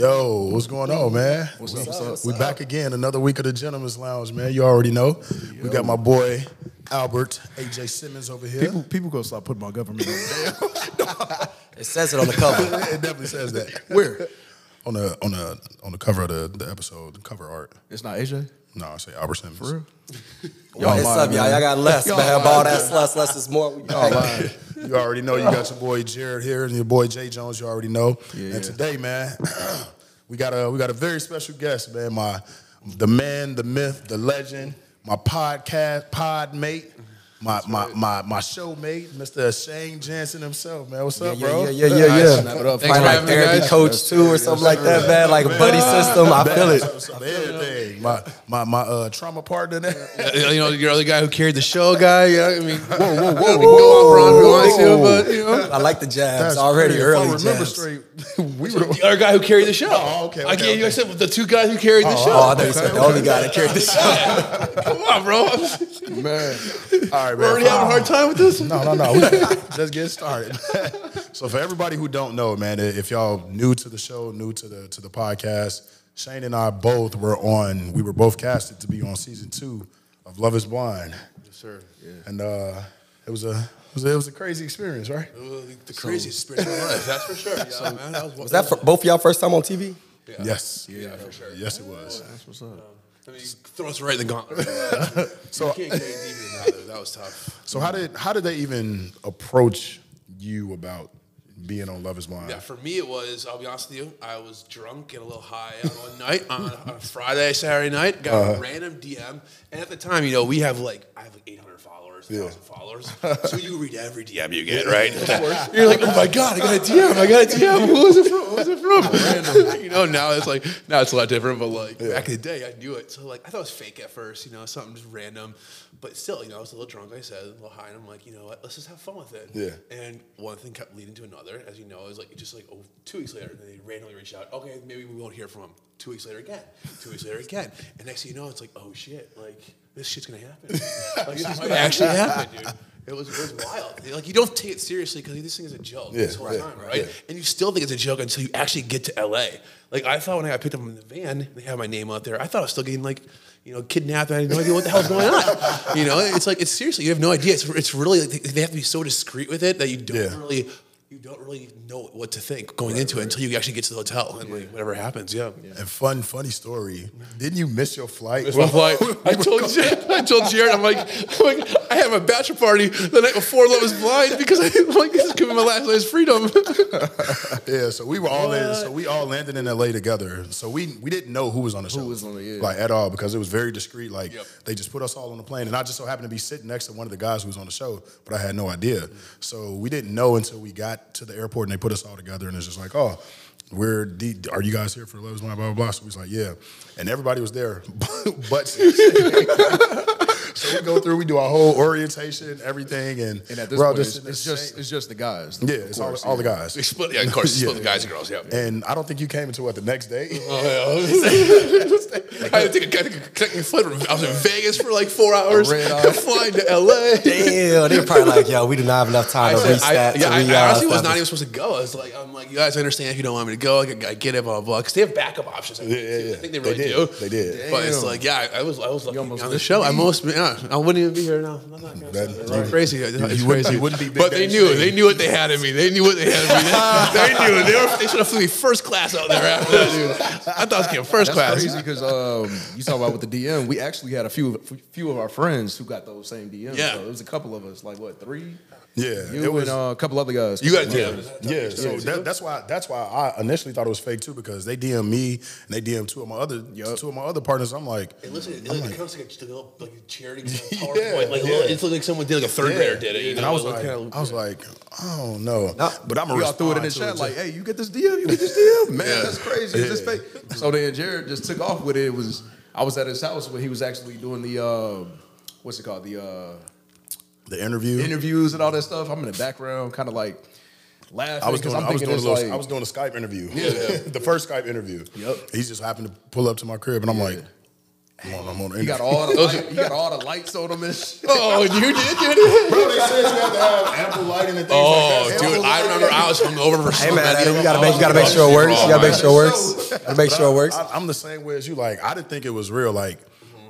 Yo, what's going on, man? What's we, up, what's up, what's we up? back again, another week of the Gentleman's Lounge, man. You already know. We got my boy Albert AJ Simmons over here. People, people gonna stop putting my government on. It says it on the cover. it definitely says that Where? on the on the on the cover of the, the episode, the cover art. It's not AJ. No, I say Albert Simmons. For real? Yo, it's lying, up, y'all. man. Y'all got less, Y'all man. lying, About man. that less, less is more. We All got. right. You already know you got your boy Jarrette here and your boy Jay Jones. You already know. Yeah. And today, man, we got a we got a very special guest, man. My the man, the myth, the legend, my podcast pod mate, my my my my show mate, Mr. Shayne Jansen himself, man. What's up, Yeah, bro? yeah, yeah, yeah, yeah. Snap it up. Probably like therapy guys. coach too, or something like that, man. Like a buddy system. I feel it. So- so Everything. My my my uh, trauma partner there. you know, your other guy who carried the show guy. Yeah, I mean, whoa, whoa, whoa, we can go off Ron if want to, but you know, I like the jabs That's already. crazy. Early if I remember jabs. straight, we were the other guy who carried the show. Oh, okay, I okay, gave you. I said the two guys who carried the show. Oh, I thought you said the only guy that carried the show. Come on, bro. Man. all right, man. We're already having a hard time with this. No, no, no. Let's get started. so for everybody who don't know, man, if y'all new to the show, new to the to the podcast, Shayne and I both were on. We were both casted to be on season two of Love Is Blind, Yes, sir. Yeah. and uh, it was a it was, a, it was a crazy experience, right? The craziest experience of my life, that's for sure. Yeah, man, that was, Was that for both y'all first time on TV? Yes. Yeah, for sure. Yes, it was. That's what's up. I mean, throw us right in the gauntlet. So you can't get any deeper than that. That was tough. so how did how did they even approach you about being on Love Is Blind? Yeah, for me it was. I'll be honest with you. I was drunk and a little high on one night on a, on a Friday, Saturday night. Got Uh-huh. a random DM, and at the time, you know, we have like I have like 800 followers, 1,000 followers. so you read every DM you get, right? You're like, oh my god, I got a DM. I got a DM. Who was it from? Who was it from? Random. you know, now it's like now it's a lot different. But like back in the day, I knew it. So like I thought it was fake at first. You know, something just random. But still, you know, I was a little drunk. I said, a little high, and I'm like, you know what? Let's just have fun with it. Yeah. And one thing kept leading to another, as you know, is like just like oh, two weeks later, they randomly reach out. Okay, maybe we won't hear from them. Two weeks later again. Two weeks later again. And next thing you know, it's like, oh shit, like this shit's gonna happen. Like this might actually happen, dude. It was, it was wild. Like you don't take it seriously because this thing is a joke Yeah, this whole right, time, right, right? yeah. And you still think it's a joke until you actually get to LA. Like I thought when I got picked up in the van, they had my name out there. I thought I was still getting like, you know, kidnapped. I had no idea what the hell's going on. You know, it's like it's seriously, you have no idea. It's, it's really like they have to be so discreet with it that you don't Yeah. really you don't really know what to think going into it until you actually get to the hotel and like whatever happens. Yeah. And fun, funny story. Didn't you miss your flight? Missed my flight. I told Jarrette, I told Jarrette, I'm like, I'm like, I had my bachelor party the night before Love is Blind because I I'm like this is giving my last night's freedom. Yeah, so we were all in. So we all landed in LA together. So we we didn't know who was on the show, was on the- yeah. like at all, because it was very discreet. Like Yep. they just put us all on the plane, and I just so happened to be sitting next to one of the guys who was on the show, but I had no idea. So we didn't know until we got to the airport, and they put us all together, and it's just like, oh. We're the, are you guys here for the Love's Blind, blah, blah, blah. So we was like, yeah. And everybody was there, but so we go through, we do our whole orientation, everything, and, And at this we're all point, it's, it's the just same- it's just the guys. yeah, of it's all, course, all the yeah. guys. We split, yeah, of course, split Yeah. the guys and girls. Yeah. And I don't think you came until what the next day. Oh, I had to take a, I took a connecting flight. from- I was in Vegas for like four hours, red eye. flying to LA. Damn, they were probably like, yo, we do not have enough time to I, reset. yeah, I, I honestly was not even supposed to go. I was like, I'm like, you guys understand if you don't want me to go, I, I get it, blah blah. blah. Because they have backup options. I think, Yeah, yeah, I think they They really did. do. They did. But it's like, yeah, I, I was, I was lucky almost on the show. I most, yeah, I wouldn't even be here now. I'm not gonna That-. It's crazy. It's you crazy. you wouldn't be but they knew. Shayne. They knew what they had in me. They knew what they had in me. They, they knew. They, were, they should have flew me first class out there after that, dude. I thought I was getting first That's class. crazy because um, you talk about with the DM. We actually had a few few of our friends who got those same DMs. Yeah. So it was a couple of us, like what three? Yeah, You it was. and uh, a couple other guys. You got a yeah, DM. yeah. So that, that's why that's why I initially thought it was fake too because they DM me and they DM two of my other two of my other partners. I'm like, Hey, listen, it, it comes like a, little, like a charity Yeah, PowerPoint. Like, yeah. little, it looked like someone did, like a third grader did it. You and know? I was It like, kinda- I was like, oh no, No. but I'm a We all threw it in the chat like, "Hey, you get this DM? You get this DM? Man, Yeah. that's crazy. Is this fake?" So then Jarrette just took off with it. It was I was at his house when he was actually doing the uh, what's it called the uh, the interview. interviews and all that stuff. I'm in the background, kind of like laughing. I was 'cause doing. I'm I was doing a little. like- I was doing a Skype interview. Yeah, the first Skype interview. Yep. He just happened to pull up to my crib, and I'm like, I'm on, I'm on He got all the light, he got all the lights on him and shit. Oh, you did, you did. Bro, they said you have to have ample lighting and things Oh, like that. Oh, dude, I remember I was hungover for Hey so man, many you gotta make you gotta make sure it works. You gotta make sure it works. So- Gotta make sure it works. I, I'm the same way as you. Like, I didn't think it was real. Like,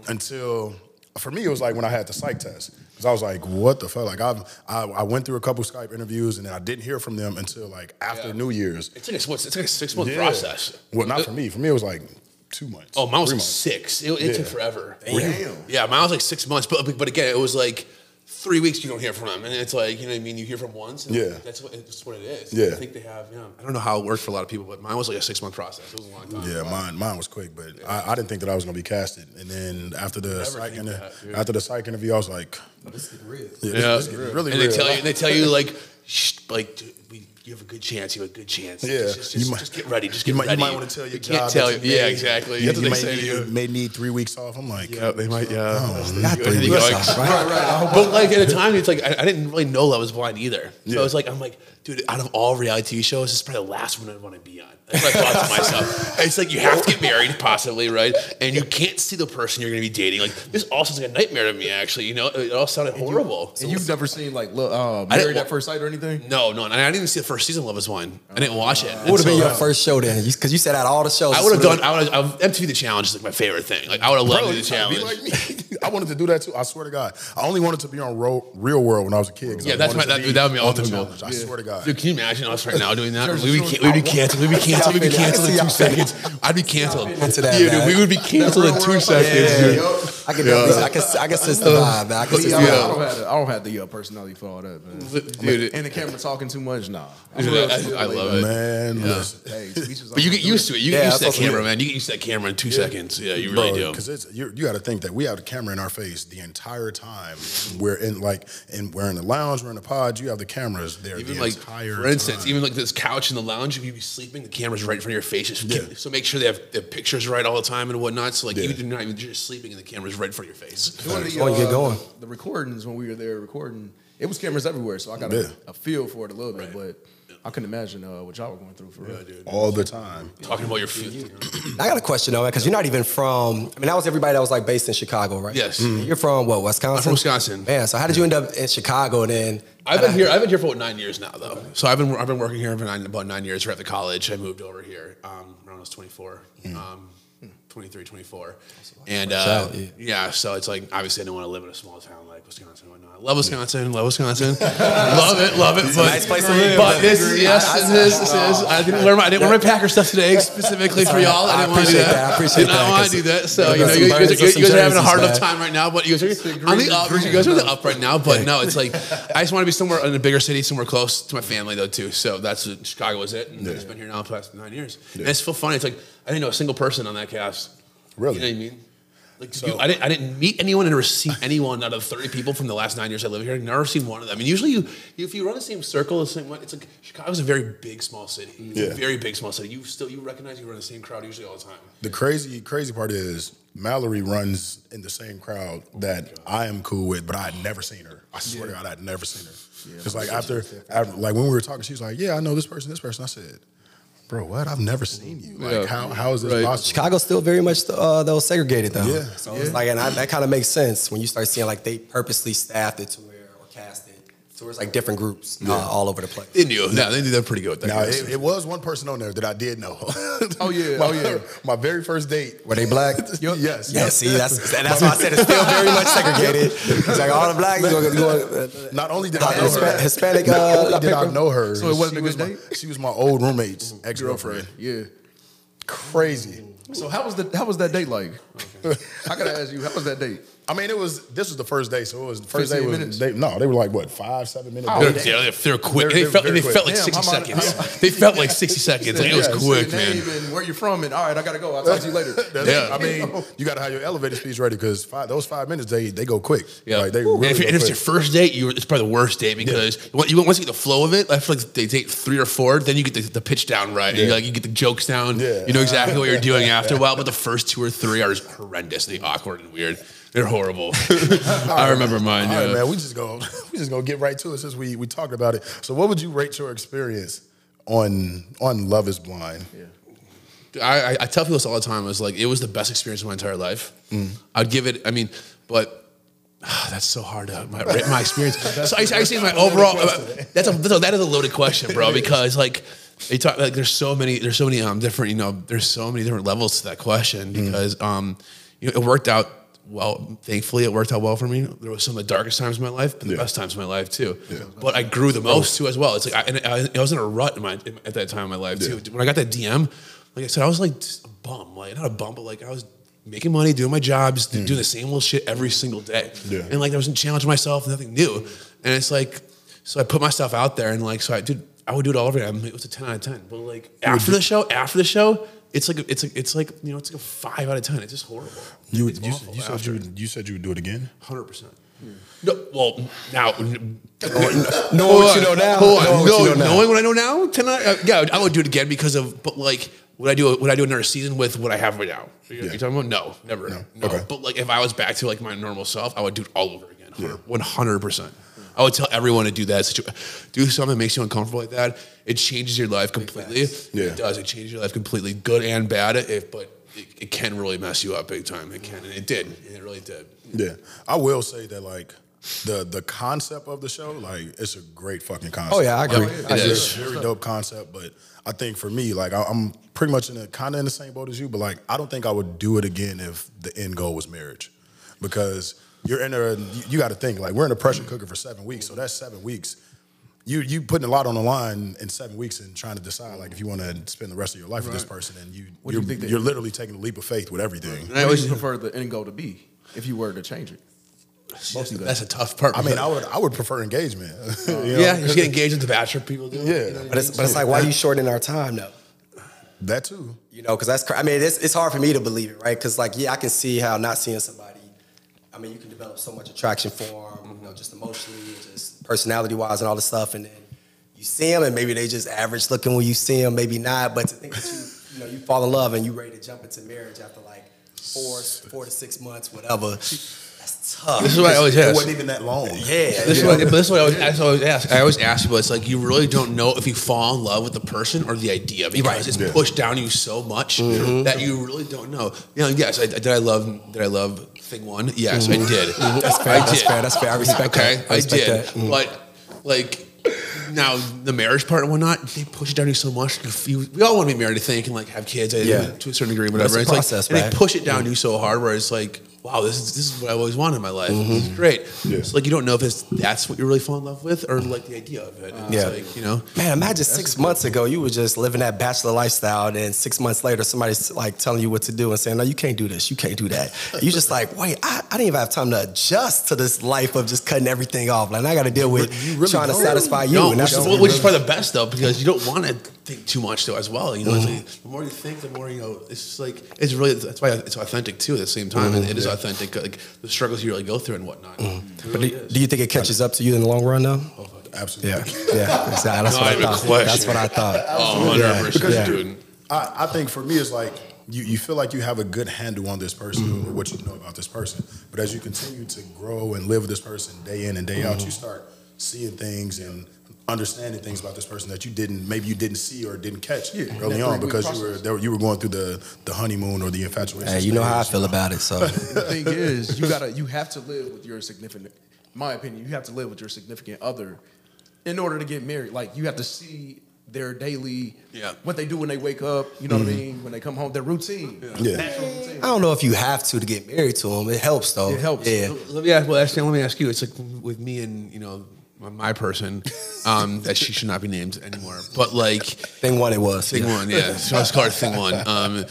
until for me, it was like when I had the psych test. Because I was like, what the fuck? Like, I've, I, I went through a couple Skype interviews and then I didn't hear from them until like after Yeah. New Year's. It's like a, what's- it's like a six month Yeah. process. Well, not for me. For me, it was like two months. Oh, mine was like six. It, it took forever. Damn. Yeah, mine was like six months. But but again, it was like three weeks you don't hear from them, and it's like you know what I mean. You hear from once. And Yeah. that's what it's what it is. Yeah. I think they have. Yeah, I don't know how it worked for a lot of people, but mine was like a six month process. It was a long time. Yeah, mine mine was quick, but I, I didn't think that I was gonna be casted. And then after the psych inter- after the psych interview, I was like, yeah, this, Yeah, this getting really and real. they tell you, and they tell you like, Shh, like, dude, we, you have a good chance. You have a good chance. Yeah. just, just, You just, might- just get ready. Just you get might, ready. you might want to tell your You job. can't tell you. you Yeah, may- exactly. You, you they may need, you. may need three weeks off. I'm like, Yeah, they might. Yeah. Oh, not three weeks off, right? Right. But like at a time, it's like I, I didn't really know Love Was Blind either. So Yeah. it's like I'm like, dude, out of all reality TV shows, this is probably the last one I want to be on. That's what I thought to myself. It's like you have to get married, possibly, right? And you can't see the person you're going to be dating. Like this all sounds like a nightmare to me. Actually, you know, it all sounded horrible. And you've never seen like look, uh, Married wa- at First Sight or anything? No, no, and I didn't even see the first season of Love Is Blind. I didn't watch it. What would have been your first show then? Because you said out all the shows, I would have this done. I would have. MTV The Challenge is like my favorite thing. Like I would have loved Bro, the you trying challenge. be like me. I wanted to do that too. I swear to God. I only wanted to be on Real World when I was a kid. Yeah, I that's my- to that- that would be on ultimate goal. challenge. I swear to God. Dude, can you imagine us right now doing that? We'd be, we'd be canceled. We'd be canceled. We'd be canceled in two seconds. I'd be canceled. Into that, Yeah, dude, we would be canceled in two seconds, dude. I can, definitely- I can, I can sense the vibe, man. I can sense Yeah, the I, don't have the, I don't have the uh, personality for all that, man. Dude, and the camera talking too much, nah. I'm Dude, I, I love it. Man, listen. Hey, speeches But you get used to it. You get used to that camera, man. You get used to that camera in two seconds. Yeah, you really do. because it's you. You got to think that we have the camera in our face the entire time. We're in like, and we're in the lounge, we're in the pod. You have the cameras there Even the like, entire. for instance, time. even like this couch in the lounge, if you be sleeping, the camera's right in front of your face. Just Yeah. keep- so make sure they have the pictures right all the time and whatnot. So like Yeah. you do not even you're just sleeping and the camera's right in front of your face. Doing the, Oh, you get uh, going. The recordings when we were there recording, it was cameras everywhere, so I got a, Yeah. a feel for it a little bit. But I couldn't imagine uh, what y'all were going through for real. all the time. Talking about your feet. I got a question though, because you're not even from. I mean, that was everybody that was like based in Chicago, right? Yes. You're from what? Wisconsin. I'm from Wisconsin. Man, so how did you end up in Chicago then? I've been here. I've been here for what, nine years now, though. So I've been I've been working here for nine, about nine years. Right after college, I moved over here um, when I was 24, um, 23, 24, and uh, yeah. So it's like obviously I didn't want to live in a small town like Wisconsin and whatnot. Love Wisconsin, love Wisconsin, love it, love it. But, nice place to live, But but- this, is- yes, this is, this is. I didn't wear my I didn't wear my Packer stuff today specifically for y'all. I I didn't want to do appreciate that. that. I appreciate Did not that, want 'cause to do that. So you know, you guys, are- and you guys are having a hard enough time right now. But you guys are on the up. You guys are the up right now. But no, it's like I just want to be somewhere in a bigger city, somewhere close to my family though too. So that's what Chicago was it. And I've just been here now the past nine years. And it's so funny. It's like I didn't know a single person on that cast. Really? You know what I mean? Like you, I didn't, I didn't meet anyone and see anyone out of thirty people from the last nine years I live here. I've never seen one of them. I mean, usually you, if you run the same circle, the same way, it's like Chicago's a very big, small city. It's a Yeah. very big, small city. You still you recognize you run the same crowd usually all the time. The crazy, crazy part is Mallory runs in the same crowd oh that I am cool with, but I had never seen her. I swear to God, I had never seen her. Because like after, after, like when we were talking, she was like, "Yeah, I know this person, this person." I said, "Bro, what? I've never seen you. Like, Yeah. how how is this Right. possible?" Chicago's still very much uh, though segregated though. Yeah. So it's like, and I, that kind of makes sense when you start seeing like they purposely staffed it to where or cast it to where it's like different groups uh, all over the place. They knew. No, they did that pretty good. With that Now it, it was one person on there that I did know. Oh, yeah, my, oh, yeah. My very first date. Were they black? Yes. Yeah, see, that's and that's why I said it's still very much segregated. It's like all the black, you going, you going, uh, Not only did I know Hispa- her, Hispanic. not Uh, only did I know her. So it wasn't she a was good my- date? She was my old roommate's ex girlfriend. Yeah. Crazy. So how was the how was that date like? I gotta ask you, how was that date? I mean, it was. This was the first day, so it was the first day was. minutes? They, no, they were like what five, seven minutes. Oh, They're, they're, they're quick. They're- they felt, they're they very felt like quick. 60 Damn, how seconds. they felt like 60 seconds. Like, it was quick, your man. And where you from? And all right, I gotta go. I'll talk to you later. Yeah. I mean, you got to have your elevator speech ready because five, those five minutes they they go quick. Yeah. like they and really if, and if it's your first date, you, it's probably the worst date because once you once you get the flow of it, I feel like they take three or four, then you get the, the pitch down right. And you Yeah. like you get the jokes down. Yeah. You know exactly what you're doing after a while. But the first two or three are just horrendously awkward and weird. They're horrible. I remember mine. All yeah. right, man, we just go we just gonna get right to it since we we talked about it. So, what would you rate your experience on on Love Is Blind? I, I, I tell people this all the time. I was like, it was the best experience of my entire life. I'd give it. I mean, but that's so hard to my, my experience. so I, I say my overall. uh, That's a, that's a that is a loaded question, bro. Because like they talk like there's so many there's so many um different you know there's so many different levels to that question because um you know it worked out well. Thankfully, it worked out well for me. There was some of the darkest times of my life, but the Yeah. best times of my life too. Yeah. But I grew the most too as well. It's like I, and I, I was in a rut in my, at that time in my life too. When I got that DM, like I said, I was like just a bum, like not a bum, but like I was making money, doing my jobs, just doing the same little shit every single day. Yeah. And like I wasn't challenging myself, nothing new. And it's like, so I put myself out there and like, so I did, I would do it all over again. It was a 10 out of 10. But like after the show, after the show, it's like, a, it's like, it's like, you know, it's like a five out of 10. It's just horrible. You, it's you, awful you said you would, you said you would do it again. Hundred percent. No, well, now Knowing what you know now, Hold on. No, you know knowing what I know now, tonight, uh, yeah, I would do it again because of. But like, would I do would I do another season with what I have right now? You, you talking about? No, never. No. Okay. But like, if I was back to like my normal self, I would do it all over again. One hundred percent. I would tell everyone to do that. Do something that makes you uncomfortable like that. It changes your life completely. Yeah. It does. It changes your life completely, good and bad. If but it, it can really mess you up big time. It can, and it did. And It really did. Yeah, I will say that like the the concept of the show, like it's a great fucking concept. Oh, yeah, I agree. Like, I it's agree. a very dope concept, but I think for me, like I, I'm pretty much in a kind of in the same boat as you, but like I don't think I would do it again if the end goal was marriage, because you're in a you, you got to think like we're in a pressure cooker for seven weeks, so that's seven weeks. You you putting a lot on the line in seven weeks and trying to decide like if you want to spend the rest of your life with this person, and you What do you're, you think you're literally taking a leap of faith with everything. What would you prefer the end goal to be if you were to change it? That's, that's a tough part. I mean, I would I would prefer engagement. you uh, know? yeah, you just get engaged with the bachelor people do. Yeah. You know, But it's, but it's like, why are you shortening our time though? That too. You know, because that's, I mean, it's, it's hard for me to believe it, right? Because, like, yeah, I can see how not seeing somebody, I mean, you can develop so much attraction for them, you know, just emotionally, just personality wise and all this stuff. And then you see them and maybe they just average looking when you see them, maybe not. But to think that you, you know, you fall in love and you're ready to jump into marriage after like four, four to six months, whatever, tough. This is what I always ask. It wasn't even that long. yeah. This is what, but this is what I always, I always ask. I always ask people. It's like you really don't know if you fall in love with the person or the idea because Right. it's Yeah. pushed down you so much mm-hmm. that you really don't know. You know, yes, I, did I love did I love thing one? Yes, I mm-hmm. did. That's fair. I That's did. fair. That's fair. I respect Okay, that. I, respect did. that. Mm. But like now the marriage part and whatnot, they push it down you so much. You we all want to be married, I think, and like have kids. Yeah. to a certain degree, whatever. A it's process, like, and they push it down mm. you so hard, where it's like, wow, this is this is what I always wanted in my life. This is great. It's like you don't know if it's that's what you really fall in love with, or like the idea of it. It's Yeah. like, you know. Man, imagine six months ago you were just living that bachelor lifestyle, and then six months later somebody's like telling you what to do and saying, "No, you can't do this, you can't do that." You just like, wait, I, I didn't even have time to adjust to this life of just cutting everything off. Like I got to deal with really trying to satisfy you, No, and which that's is, which is probably the best though, because you don't want to think too much though as well. You know, it's mm-hmm. like, the more you think, the more you know. It's just like it's really that's why it's authentic too. At the same time, and mm-hmm. it is authentic. Like the struggles you really go through and whatnot. Mm-hmm. It But really do, is. do you think it catches up to you in the long run, though? Oh, absolutely. Yeah, yeah, exactly. That's Not what I thought. That's what I thought. Oh, 100%, Yeah. dude. I, I think for me, it's like you, you feel like you have a good handle on this person or what you know about this person. But as you continue to grow and live with this person day in and day out, you start seeing things and understanding things about this person that you didn't maybe you didn't see or didn't catch Yeah, early on because you were there, you were going through the the honeymoon or the infatuation. Hey, you know how I feel know. about it. So the thing is, you gotta you have to live with your significant. My opinion, you have to live with your significant other in order to get married. Like you have to see their daily, Yeah. what they do when they wake up. You know what I mm-hmm. mean? When they come home, their routine. Yeah. Natural routine. I don't know if you have to to get married to them. It helps though. It helps. Yeah. Let me ask. Well, actually, let me ask you. It's like with me and you know my, person um, that she should not be named anymore. But like Thing one, it was. thing Yeah. one, yeah. So let's call thing one. Um,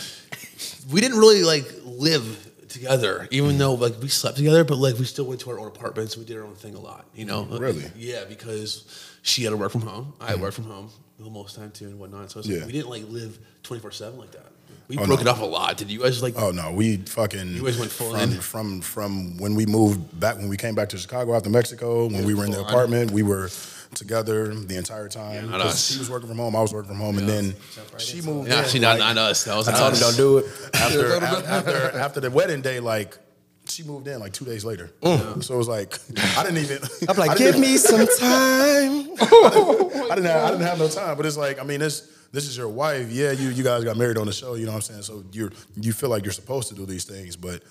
we didn't really like live together, even though like we slept together, but like we still went to our own apartments. We did our own thing a lot, you know. Really? Yeah, because she had to work from home. I had work from home the most time too, and whatnot. So like, Yeah. we didn't like live twenty four seven like that. We Oh, broke no. it off a lot. Did you guys like? Oh no, we fucking. You guys went full from, in? from from when we moved back when we came back to Chicago after Mexico. When we were in the full on. apartment, we were together the entire time. not 'Cause us. She was working from home. I was working from home, and then she moved. Yeah, in, actually, not, like, not us. That was I told him don't do it. after, after after after the wedding day. Like she moved in like two days later. So it was like I didn't even. Mm. I'm like, give me some time. I didn't have, I didn't have no time. But it's like I mean, it's this is your wife. Yeah, you you guys got married on the show. You know what I'm saying? So you're you feel like you're supposed to do these things, but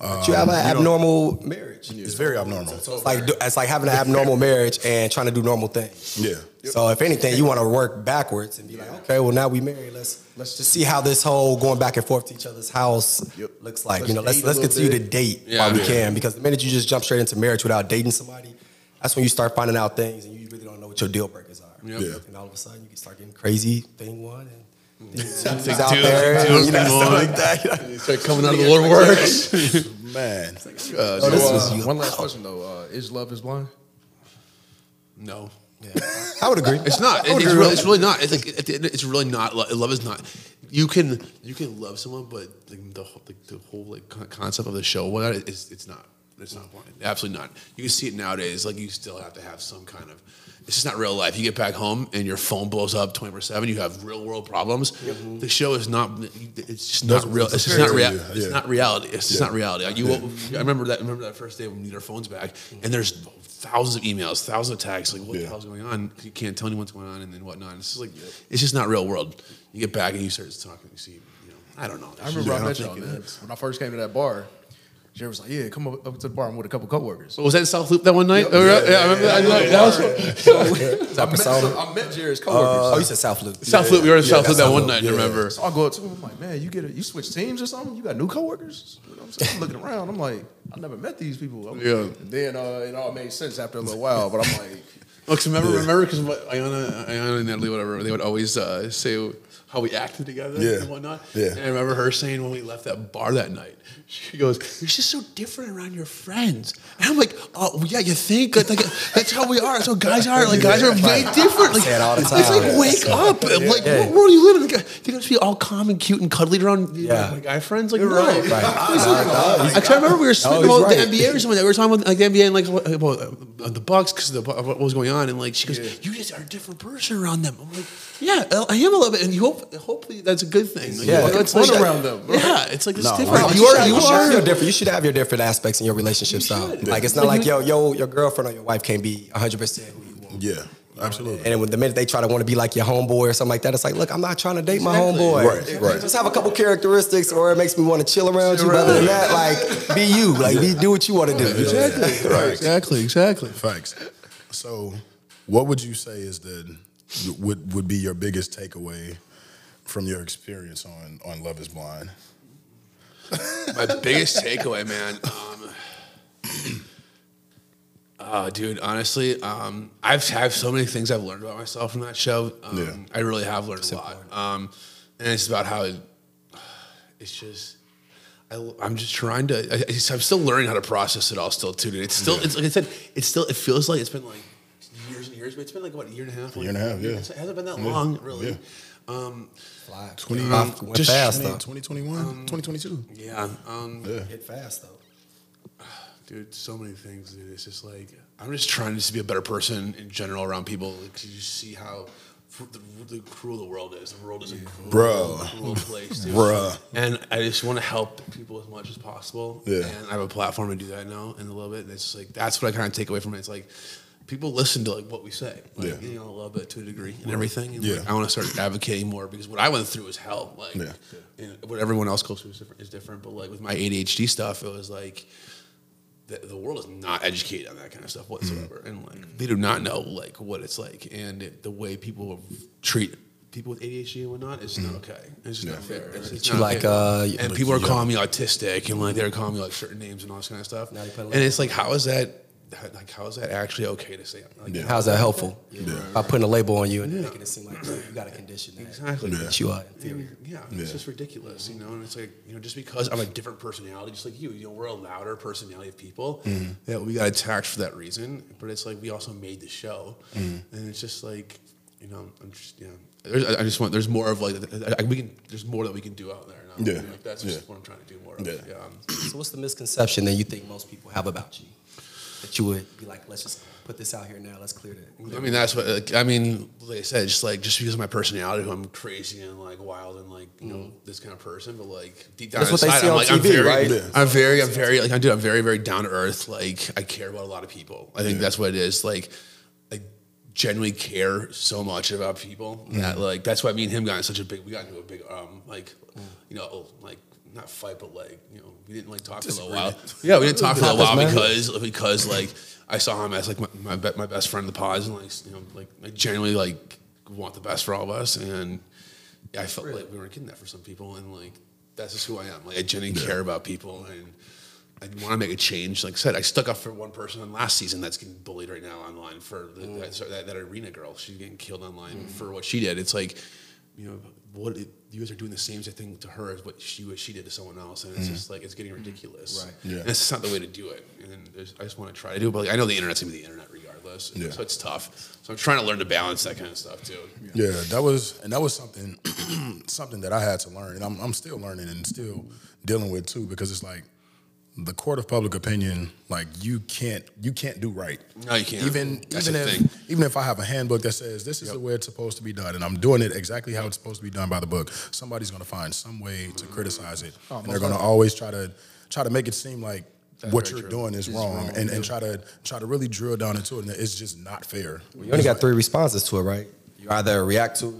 um, you have an don't- abnormal marriage. It's very abnormal. So it's like it's like having an abnormal marriage and trying to do normal things. Yeah. So if anything, you want to work backwards and be like, okay, well now we married. Let's let's just see how this whole going back and forth to each other's house looks like. Let's you know, let's let's little continue to date Yeah. while we Yeah. can because the minute you just jump straight into marriage without dating somebody, that's when you start finding out things and you really don't know what your deal breakers are. Yep. Yeah. And all of a sudden you can start getting crazy thing one and things Thing out two, there, two, and, you know, stuff like that. you know. Start coming out of the woodworks. Man, Uh, Oh, this was uh, one last question though: uh, Is love is blind? no. I would agree. It's not. It- it's, really, it's really not. It's like at the end, it's really not. lo- Love is not. You can you can love someone, but like the whole, the whole like concept of the show, what is it's not. It's not blind. Absolutely not. You can see it nowadays. Like you still have to have some kind of. It's just not real life. You get back home and your phone blows up twenty four seven. You have real world problems. Mm-hmm. The show is not. It's just not Doesn't real. It's just not to real. you, It's yeah. not reality. It's just Yeah. not reality. Like you, I remember that. Remember that first day when we need our phones back, and there's thousands of emails, thousands of texts. Like, what the Yeah. hell's going on? You can't tell anyone what's going on, and then whatnot. It's just like it's just not real world. You get back and you start talking. You see, you know, I don't know. I remember I Yeah, met y'all, thinking. When I first came to that bar, Jerry was like, "Yeah, come up, up to the bar. I'm with a couple coworkers." So was that in South Loop that one night? Oh, yeah, yeah, I remember that. that was I met, persona? I met Jerry's coworkers. oh, you said South Loop. South Loop. We were in South Loop that one night. Loop, You remember? So I go up to him. I'm like, "Man, you get a, you switch teams or something? You got new coworkers?" You know I'm saying? I'm looking around. I'm like, "I never met these people." I'm- Yeah. And then uh, it all made sense after a little while. But I'm like, Look, remember, remember, because Iyanna, Iyanna and Natalie, whatever, they would always uh, say how we acted together Yeah. and whatnot. Yeah. And I remember her saying when we left that bar that night, she goes, "You're just so different around your friends." And I'm like, "Oh, yeah, you think? Like, like, that's how we are. That's how guys are. Like, guys are way different. Like, it all the it's time. like wake up. Like, Yeah. what world are you living? in? They got to be all calm and cute and cuddly around you Yeah. my guy friends. Like, no. right. Right. I can't remember we were speaking he's about right. the NBA or something. We were talking about like the NBA and like about uh, the Bucks because the of what was going on, and like she goes, "You just are a different person around them." I'm like, "Yeah, I am a little bit," and you hope hopefully that's a good thing. Like, Yeah. you know, it's Fun like around them. Yeah, it's like it's No, different. right. You are, you should have your are. different. You should have your different aspects in your relationships. Though. should. Like it's not Like like, yo, yo, your girlfriend or your wife can't be 100 percent who you want. yeah, absolutely. And then when the minute they try to want to be like your homeboy or something like that, it's like, look, I'm not trying to date my Exactly. homeboy. Right, right. Just have a couple characteristics, or it makes me want to chill around you. But other than that, like, be you. Like, be do what you want to do. Exactly. Right. Exactly. Exactly. Facts. So, what would you say is the would would be your biggest takeaway from your experience on on Love Is Blind? My biggest takeaway, man. Um, uh, dude, honestly, um, I've have so many things I've learned about myself from that show. Um, Yeah. I really have learned a lot. Um, and it's about how it, it's just. I, I'm just trying to. I, I- I'm still learning how to process it all. Still, too. Dude. It's still. It's like I said. It's still. It feels like it's been like years and years, but it's been like what a year and a half. year and a half, yeah. It hasn't been that Yeah. long, really. Yeah. Um, 20, Um, went just fast, I mean, though. 2021, 2022. yeah. Um, Yeah. Hit fast though. dude so many things dude it's just like i'm just trying to just be a better person in general around people like you just see how fr- the, the cruel the world is the world is a cruel, Bruh. cruel place dude. Bruh. and i just want to help people as much as possible Yeah. and i have a platform to do that now in a little bit and it's like that's what i kind of take away from it it's like people listen to like what we say like, Yeah. you know a little bit to a degree and everything and Yeah. like, i want to start advocating more because what i went through was hell like Yeah. and what everyone else goes through is different, is different but like with my adhd stuff it was like the, the world is not educated on that kind of stuff whatsoever, Mm-hmm. and like they do not know like what it's like, and it, the way people treat people with ADHD and whatnot is not okay. It's just not fair. It's, it's not like, okay. uh, and like, people are yeah. calling me autistic, and like they're calling me like certain names and all this kind of stuff. Now you And it's like, how is that? How- Like, how is that actually okay to say? Like, Yeah. How's that helpful? By putting a label on you and making it seem like you got a condition that Exactly. makes you uh, inferior. Yeah, Yeah. it's just ridiculous, you know. And it's like you know, just because I'm a different personality, just like you, you know, we're a louder personality of people Mm-hmm. that we got attacked for that reason. But it's like we also made the show, Mm-hmm. and it's just like you know, I'm just yeah. There's, I I just want there's more of like I, we can there's more that we can do out there. Now. Yeah. like that's just Yeah. what I'm trying to do more. Of. Yeah. Yeah. um, So what's the misconception that you think most people have about you? That you would be like, let's just put this out here now. Let's clear that. I mean, that's what like, I mean. Like I said, just like just because of my personality, who I'm crazy and like wild and like you know this kind of person. But like deep down That's what they inside, see I'm on like I'm very, right? Yeah. I'm very, I'm very like I do. I'm very, very down to earth. Like I care about a lot of people. I think that's what it is. Like I genuinely care so much about people that like that's why me and him got in such a big we got into a big um like you know like not fight but like you know we didn't like talk for a little while. Yeah we didn't talk for a little while man. because because like I saw him as like my my, be- my best friend in the pods and like you know like I genuinely like want the best for all of us. And I felt like we weren't getting that for some people. And like that's just who I am. Like I genuinely care about people. And I want to make a change. Like I said, I stuck up for one person in last season that's getting bullied right now online for the, mm. that, sorry, that, that Irina girl. She's getting killed online for what she did. It's like, you know, what you guys are doing the same thing to her as what she what she did to someone else, and it's mm-hmm. just like it's getting ridiculous. Right. Yeah. And it's just not the way to do it. And I just want to try to do it, but like, I know the internet's gonna be the internet regardless. Yeah. So it's tough. So I'm trying to learn to balance that kind of stuff too. Yeah, that was and that was something something that I had to learn, and I'm I'm still learning and still dealing with too because it's like the court of public opinion, like you can't you can't do right. No, you can't. Even That's even if thing. even if I have a handbook that says this is the way it's supposed to be done, and I'm doing it exactly how it's supposed to be done by the book, somebody's gonna find some way to criticize it, Oh, and they're gonna always try to try to make it seem like. what you're true. doing is wrong, and, and try to try to really drill down into it, and it's just not fair. You only got three responses to it, right? You either react to it,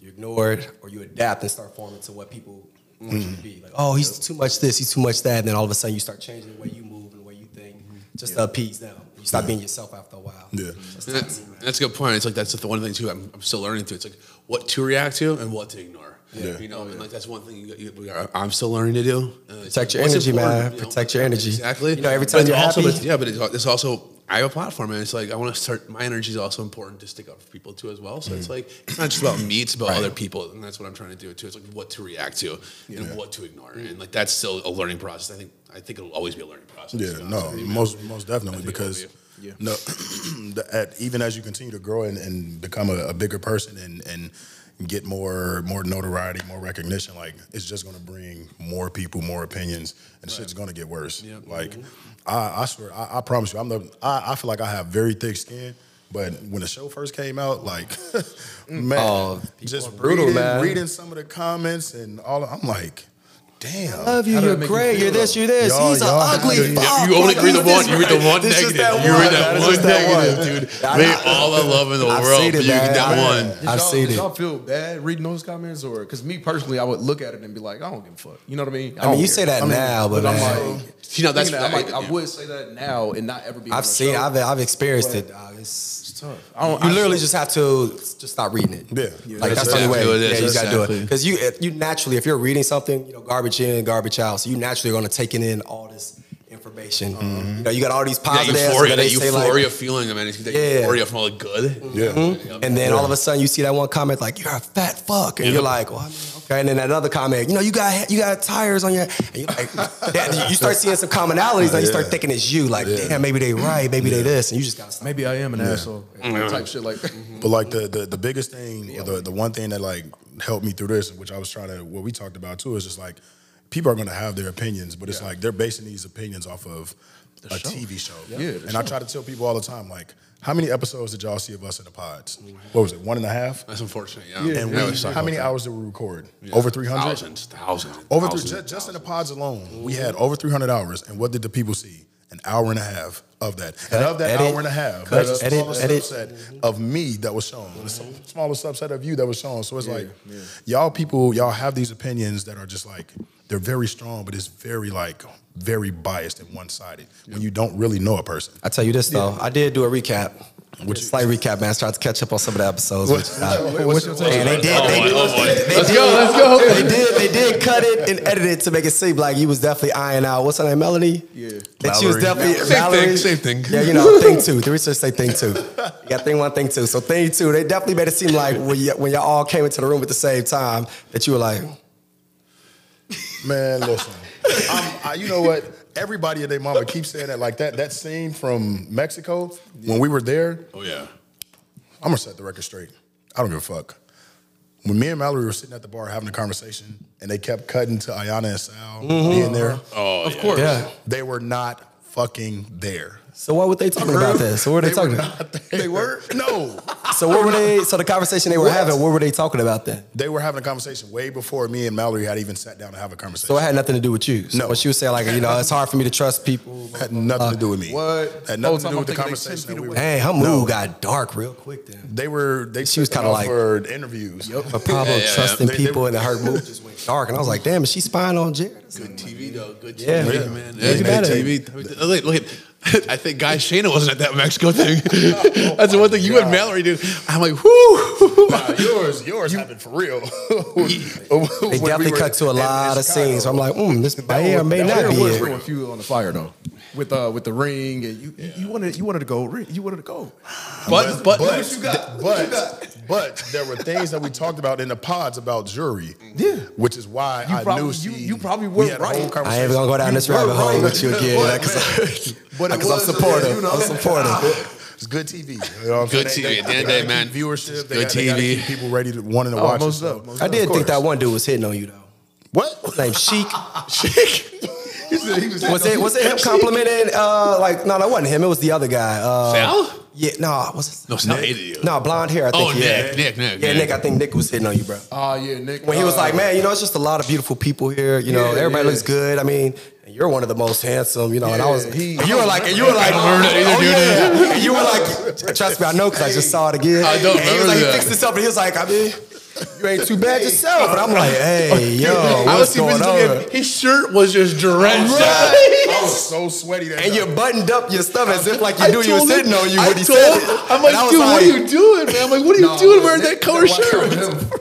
you ignore it, or you adapt and start forming to what people want you to be. Like, oh, he's too much this, he's too much that, and then all of a sudden you start changing the way you move and the way you think, just to appease them. You stop being yourself after a while. Yeah. That's And that- toxic, man. that's a good point. It's like that's the one thing too. I'm, I'm still learning through. It's like what to react to and what to ignore. Yeah. You know, and like that's one thing you, you, we are, I'm still learning to do. Uh, Protect your energy, man. important, you know? Protect your energy. Exactly. You know, every time it's you're also, happy- it's- yeah, but it's, it's also I have a platform, and it's like I want to start. My energy is also important to stick up for people too, as well. So it's Mm-hmm. like it's not just about me; it's about other people, and that's what I'm trying to do too. It's like what to react to and what to ignore, and like that's still a learning process. I think I think it'll always be a learning process. Yeah, no, honest with you, man. most most definitely I think it will because. Yeah. no, the, at, even as you continue to grow and, and become a, a bigger person and and get more more notoriety, more recognition, like it's just going to bring more people, more opinions, and shit's going to get worse. Yeah. Like mm-hmm. I, I swear, I, I promise you, I'm the I, I feel like I have very thick skin. But when the show first came out, like, man, Oh, just brutal, reading, man. reading some of the comments and all, I'm like, damn. I love you, you're it make you great, you're this, you're this. Y'all- He's an y'all- ugly Yeah, fuck. you only Like, read the one. this You read the one This negative. that You one. read that This one negative, that negative, one. dude. I- Read I- all the love in the I've world, seen but it, you man. that Man. one. I've y'all, seen did it. y'all feel bad reading those comments, or because me personally, I would look at it and be like, I don't give a fuck. You know what I mean? I mean, you care. say that I mean, now, but, I'm like, You know, that's thinking that, I'm like. I would say that now and not ever be. I've seen, show. I've, I've experienced it. It's, It's tough. I don't, you I literally just have to just stop reading it. Yeah. like That's that's, the only way. exactly what it is. Yeah, you got to do it because you you naturally, if you're reading something, you know, garbage in, garbage out. So you naturally are going to take in all this information. Mm-hmm. You know, you got all these That positives. euphoria, and then that they say, like- euphoria feeling. I mean, it's that Yeah. euphoria from all the good. Mm-hmm. Yeah. And then all of a sudden you see that one comment like you're a fat fuck, and Yeah. you're like, well, I mean, okay. And then another comment, you know, you got you got tires on your, and you like, that, you start seeing some commonalities, and you start thinking it's you. Like, damn, maybe they right, maybe they this, and you just got to. Maybe I am an asshole. Mm-hmm. Type shit like. But like the, the the biggest thing, or the the one thing that like helped me through this, which I was trying to, what we talked about too, is just like people are going to have their opinions, but it's like they're basing these opinions off of a TV show. Yeah, the and I try to tell people all the time, like, how many episodes did y'all see of us in the pods? What was it, one and a half? That's unfortunate. Yeah. And Yeah, we, was how many that. hours did we record? Over three hundred. Thousands, thousands, Over three, thousands, just, just in the pods alone, we had over 300 hours. And what did the people see? An hour and a half of that. And of that edit, hour and a half, cut, there's a edit, smaller edit. subset of me that was shown. The mm-hmm. smaller subset of you that was shown. So it's like, y'all people, y'all have these opinions that are just like, they're very strong, but it's very like, very biased and one sided when you don't really know a person. I tell you this though, I did do a recap. Which slight recap, man. I tried to catch up on some of the episodes. Which, uh, What's your take? and they did. Oh, They, boy, oh, boy. they Let's did- go, let's go. They did. They did cut it and edit it to make it seem like you was definitely eyeing out. What's her name, Melanie? Yeah. That she was definitely Same Valerie. thing, same thing. Yeah, you know, thing two. The research say thing two. You got thing one, thing two. So thing two, they definitely made it seem like when, y- when y'all all came into the room at the same time that you were like, Man, listen. I'm, I, you know what? Everybody and their mama keeps saying that. Like that that scene from Mexico when we were there. Oh yeah. I'm gonna set the record straight. I don't give a fuck. When me and Mallory were sitting at the bar having a conversation, and they kept cutting to Iyanna and Sal mm-hmm. being there, Oh, Of yeah. course. yeah. they were not fucking there. So what were they talking about then? So what were they, talking were about? They were no. So what were they? So the conversation they were having, what were they talking about then? They were having a conversation way before me and Mallory had even sat down to have a conversation. So it had nothing to do with you. So No. when she was saying like, you know, it's hard for me to trust people. had nothing to do with me. What? Had Oh, nothing to do with the thinking they 10 conversation. feet that we away. were- Dang, her mood No. got dark real quick then. They were. They She was kinda like- for interviews. But Pablo yeah, yeah. trusting They- they- people and her mood just went dark. And I was like, damn, is she spying on Jarrette? Good TV though. Good TV, Yeah. man. Yeah. Yeah, good. TV. Look, look at. I think Guy Shaina wasn't at that Mexico thing. That's the one thing you and Mallory did. I'm like, whoo. Nah, yours, yours happened for real. They definitely cut to a lot of scenes. So I'm like, mm, this may or may not be was it. fuel on the fire though, with uh with the ring and you you, you wanted you wanted to go you wanted to go. But but, But, but, but there were things that we talked about in the pods about jury. Yeah. Which is why You I probably- knew you- she, you probably we were had a whole right. I ain't gonna go down this You were rabbit hole right. with you again. But, Because But I'm was, supportive. you know, I'm supportive. It's good TV. You know Good saying? TV. At the end of the day, man, Viewership. They good got- they gotta TV. people ready to wanting to Oh, watch. most so- up, most I did think that one dude was hitting on you though. What? His name Sheik. He said he was, Was it was it him complimenting? Uh, like no, that wasn't him. It was the other guy. Uh, Sal? Yeah, no, was it? No, Sal hated you. No, blonde hair. I think. Oh, yeah. Nick, Nick, Nick, Yeah, Nick. Nick. I think Nick was hitting on you, bro. Oh yeah, Nick. When he was uh, like, man, you know, it's just a lot of beautiful people here. You know, Yeah, everybody yeah. looks good. I mean, you're one of the most handsome. You know, and I was. He- and you were like, and you were like, don't remember either, oh, dude. yeah. And you were like, trust me, I know because I just saw it again. I don't and he was remember like, that. he fixed himself, and he was like, I mean. You ain't too bad yourself, and I'm like, hey, yo, I was what's too going busy on? His shirt was just drenched. I was so sweaty that And night. you buttoned up your stuff as if like you I knew he was told him- sitting on you I when he told said it. I'm And I like, dude, what are you doing, man? I'm like, what are you No, doing wearing that color Nick shirt? him.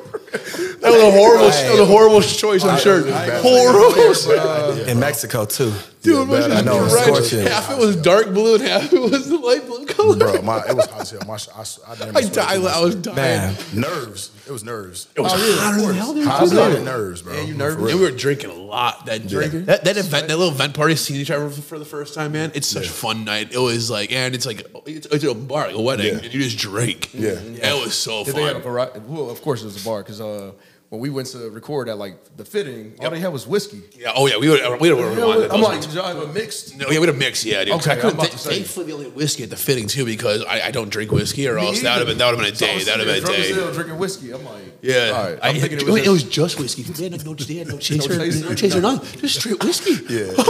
That was a horrible, that was a horrible choice on shirt. Horrible shirt. In Mexico too. Dude, my shit I know, was it's drenched. scorching. Half it was dark blue and half it was the light blue color. Bro, my, it was hot as hell. My, sh- I, s- I, damn I died. I was dying. Man, nerves. It was nerves. It was hotter than hell, dude. Hot as hell, nerves, bro. Yeah, you For nervous? real. And we were drinking a lot that drinking. That, that event, that little event party, seeing each other for the first time, man. It's such a fun night. It was like, and it's like it's, it's a bar, like a wedding, Yeah. and you just drink. Yeah. it was so Did they have a fun. variety? Well, of course it was a bar because uh, when we went to record at like the fitting, all they had was whiskey. Yeah. Oh yeah, we would. We would. We would I'm like, did y'all have a mixed? No, yeah, we had a mix, yeah, dude. 'Cause Okay, I couldn't I'm about th- to say. thankfully they only had whiskey at the fitting too because I, I don't drink whiskey or else that would have been that would have been a So I day. was That would have sitting been a drunk as day. hell drinking whiskey. I'm like, Yeah, All right, I, I'm thinking it, it was, it was just whiskey. They had no, they had no chaser, no chaser. chaser, no, just straight whisky. Yeah.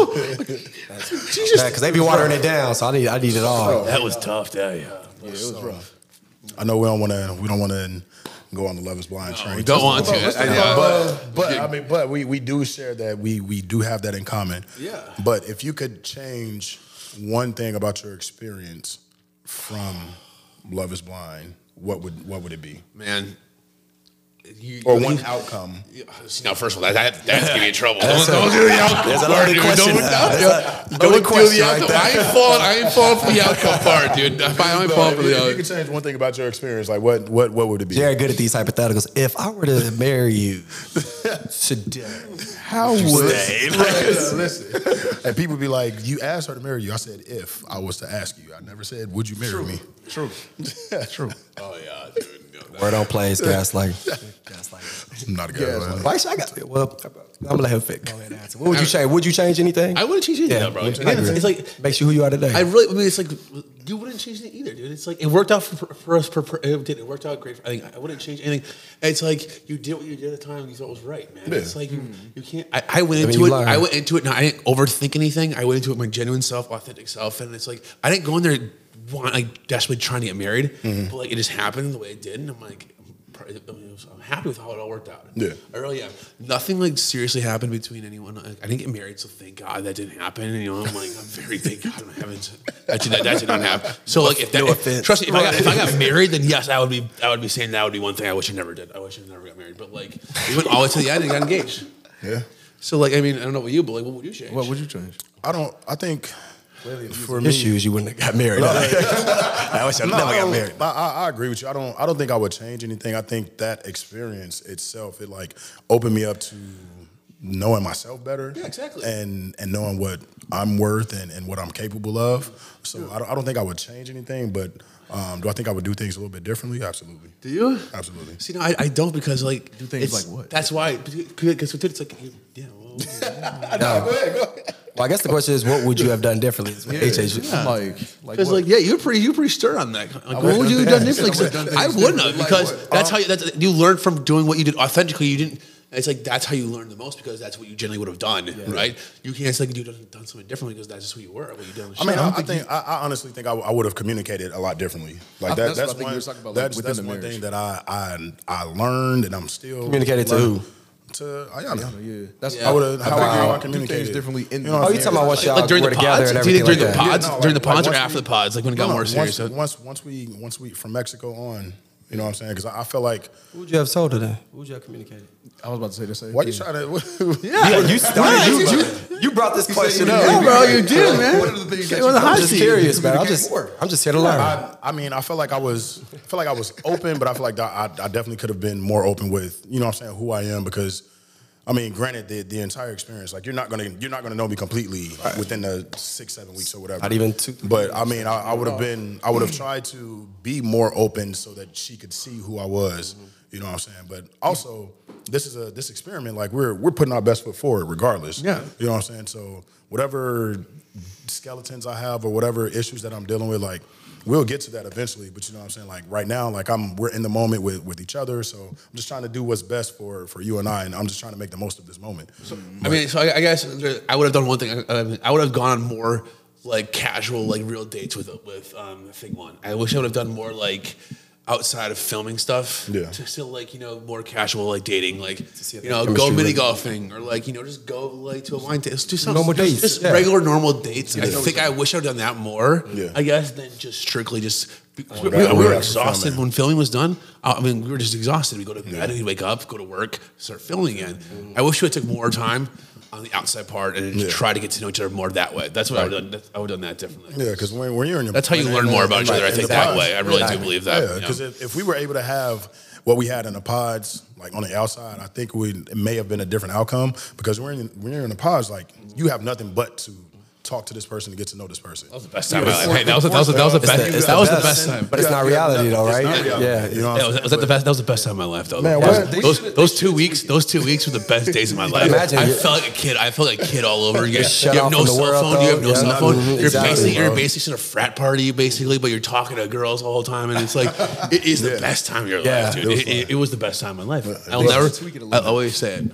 Oh, Jesus, because they be watering it down, so I need I need it all. that was tough. That yeah. yeah, it was rough. I know we don't want to. We don't want to go on the Love Is Blind train. We don't want to. Let's I- talk yeah. But but I mean, but we we do share that we we do have that in common. Yeah. But if you could change one thing about your experience from Love Is Blind, what would what would it be? man. You, Or you- one outcome? Now, first of all, that, that that's gonna be in trouble. Don't, don't do the outcome There's a part, loaded dude. question. Don't, There's yeah. a don't loaded do question the outcome. there. I ain't falling. I ain't falling for the outcome part, dude. I ain't falling for if, the if you could change one thing about your experience, like what what what would it be? Jarrette good at these hypotheticals. If I were to marry you today, How would? Listen, listen. And people be like, "You asked her to marry you." I said, "If I was to ask you," I never said, "Would you marry me?" True. True. Oh yeah, dude. Word on plays, gaslight. gaslight. I'm not a guy. man. Why should I got well? I'm gonna let him fit. Go ahead and answer. What would you change? Would you change anything? I wouldn't change anything, Yeah, though, bro. I It's, agree. it's like Makes you who you are today. I really. I mean, it's like you wouldn't change it either, dude. It's like it worked out for, for us. For, for, it did. It worked out great. For, I think I wouldn't change anything. It's like you did what you did at the time. and You thought was right, man. It's like you, hmm. you can't. I, I went I mean, into you it. learn. I went into it. and I didn't overthink anything. I went into it my genuine self, authentic self, and it's like I didn't go in there want like desperately trying to get married, mm-hmm. but like it just happened the way it did, and I'm like. I'm pr- I mean, I'm happy with how it all worked out. Yeah. I really am. Nothing like seriously happened between anyone. Like, I didn't get married, so thank God that didn't happen. And, you know, I'm like, I'm very thank God I haven't. That did, that did not happen. So like, if that, No if- offense. trust me, if I, got, if I got married, then yes, I would be. I would be saying that would be one thing I wish I never did. I wish I never got married. But like, we went all the way to the end and got engaged. Yeah. So like, I mean, I don't know what you, but like, what would you change? What would you change? I don't. I think for shoes, you wouldn't have got married. I wish I No, never I, got married. I, I, agree with you. I don't. I don't think I would change anything. I think that experience itself, it like opened me up to knowing myself better. Yeah, exactly. And and knowing what I'm worth and, and what I'm capable of. So I don't, I don't think I would change anything. But um, do I think I would do things a little bit differently? Absolutely. Do you? Absolutely. See, no, I, I don't because like Do things like what? That's why because it's like yeah. Well, yeah. No. Go ahead. Go ahead. Well, I guess the question is, what would you have done differently? Is what HH. I'm like, like, Because what? like, yeah, you're pretty, you're pretty stern on that. Like, what would you have done differently? 'Cause I wouldn't have because that's um, how you, that's, you learn from doing what you did authentically. You didn't. It's like that's how you learn the most because that's what you generally would have done, right? You can't say you done, done something differently because that's just who you were. What you did on the I mean, show. I, I think I, I honestly think I, w- I would have communicated a lot differently. Like that, that's that's, one. you were talking about, like, that's that's one thing that I I I learned, and I'm still Communicated to who? To Iyanna. yeah, that's I would have. How would I About- communicate things differently in the- what Oh, I'm you saying? talking about once y'all like during the together pods, and do you everything think during like the that? pods, Yeah, no, during the like- like pods or after we- the pods, like when it got No, no, more serious? Once, once once we once we from Mexico on, you know what I'm saying? Because I, I feel like Who would you have told her then? Who would you have communicated? I was about to say the same. why you trying to? Yeah, you started. You, you, you brought this question up. Yeah, bro, you did, man. One of the things that Came on the you- hot I'm just curious, man. I'm just, more. I'm just here to learn. I, I mean, I feel like I was, I feel like I was open, but I feel like I, I definitely could have been more open with, you know, what I'm saying who I am because, I mean, granted, the, the entire experience, like you're not gonna, you're not gonna know me completely within the six, seven weeks or whatever. Not even two- But I mean, I, I would have been, I would have tried to be more open so that she could see who I was. Mm-hmm. You know what I'm saying? But also, this is a this experiment. Like we're we're putting our best foot forward, regardless. Yeah. You know what I'm saying? So whatever skeletons I have or whatever issues that I'm dealing with, like we'll get to that eventually. But you know what I'm saying? Like right now, like I'm we're in the moment with with each other. So I'm just trying to do what's best for for you and I, and I'm just trying to make the most of this moment. I mean, so I, I guess I would have done one thing. I, I would have gone on more like casual, like real dates with with um, Thing One. I wish I would have done more like outside of filming stuff. Yeah. To still like you know more casual like dating, like see you know go mini golfing or like you know just go like to a wine date. Just do something Normal just, dates, just yeah. regular normal dates. I think I wish I'd done that more. Yeah. I guess than just strictly just. We, Oh, we- that- we were exhausted filming. when filming was done. I mean, we were just exhausted. We go to bed, we wake up, go to work, start filming again. I wish we had took more time on the outside part and Yeah. try to get to know each other more that way. That's what I would have done. that's- I would have done that differently. Yeah, because when, when you're in your That's how you learn more about each other, I think, that way. I really do believe that, Yeah, you because know. if, if we were able to have what we had in the pods, like on the outside, I think we it may have been a different outcome. Because when you're in, when you're in the pods, like you have nothing but to talk to this person to get to know this person. That was the best time of my life. Hey, that was the- that was that was the best. the- That the was the best. best time. But it's not reality though, right? reality. Yeah. You know what Yeah, I'm was, was that the best? That was the best time of my life, though. Man, That was- what? those those two weeks, those two weeks were the best days of my life. Imagine I felt like a kid. I felt like a kid all over again. shut you have no cell world, phone. You have no though. cell Yeah, phone. mhm, You're exactly, basically you're basically in a frat party, basically, but you're talking to girls all the time, and it's like it is the best time of your life, dude. it was the best time of my life. I'll never. tweak it a I little bit. always say it.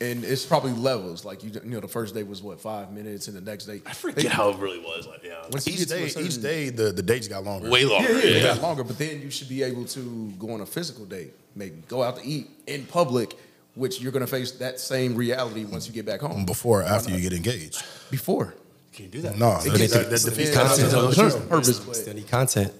And it's probably levels. Like you, you know, the first day was what five minutes, and the next day I forget how it really was. Like, yeah, Once Each get to a day, certain- each day, the, the dates got longer. way longer. Yeah, yeah, yeah. it got longer. But then you should be able to go on a physical date, maybe go out to eat in public, which you're going to face that same reality once you get back home. Before or after you get engaged. Before. You can't do that. No, that, gets- that, that defeats the Yeah, the that's- Purpose, but- Still need content.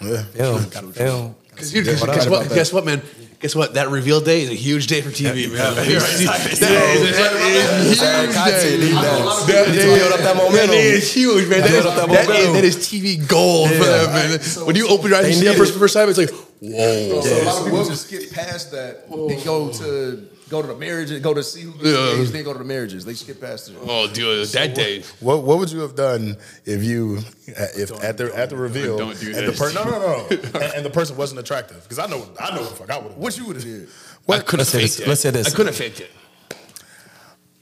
Yeah. Film. Gotta film. Because guess, what guess what? Guess what, man? Guess what? That reveal day is a huge day for TV, man. That is- that is- that is huge need day. that. That Need to day- build up that That momentum. day is huge, man. That is, that is, that is TV gold for Yeah. them, man. When you open your eyes and see that need person it. for the first time, it's like, whoa. So a lot of people just skip past that and go to go to the marriage and go to see who gets Yeah. engaged, then go to the marriages. They skip past it. Oh, dude, that day. What What would you have done if you if at the at the reveal don't do and the this. person no no no and, and the person wasn't attractive because I know I know what the fuck I would have What you would have did? I couldn't have Let's faked it. let's say this. I couldn't have faked it.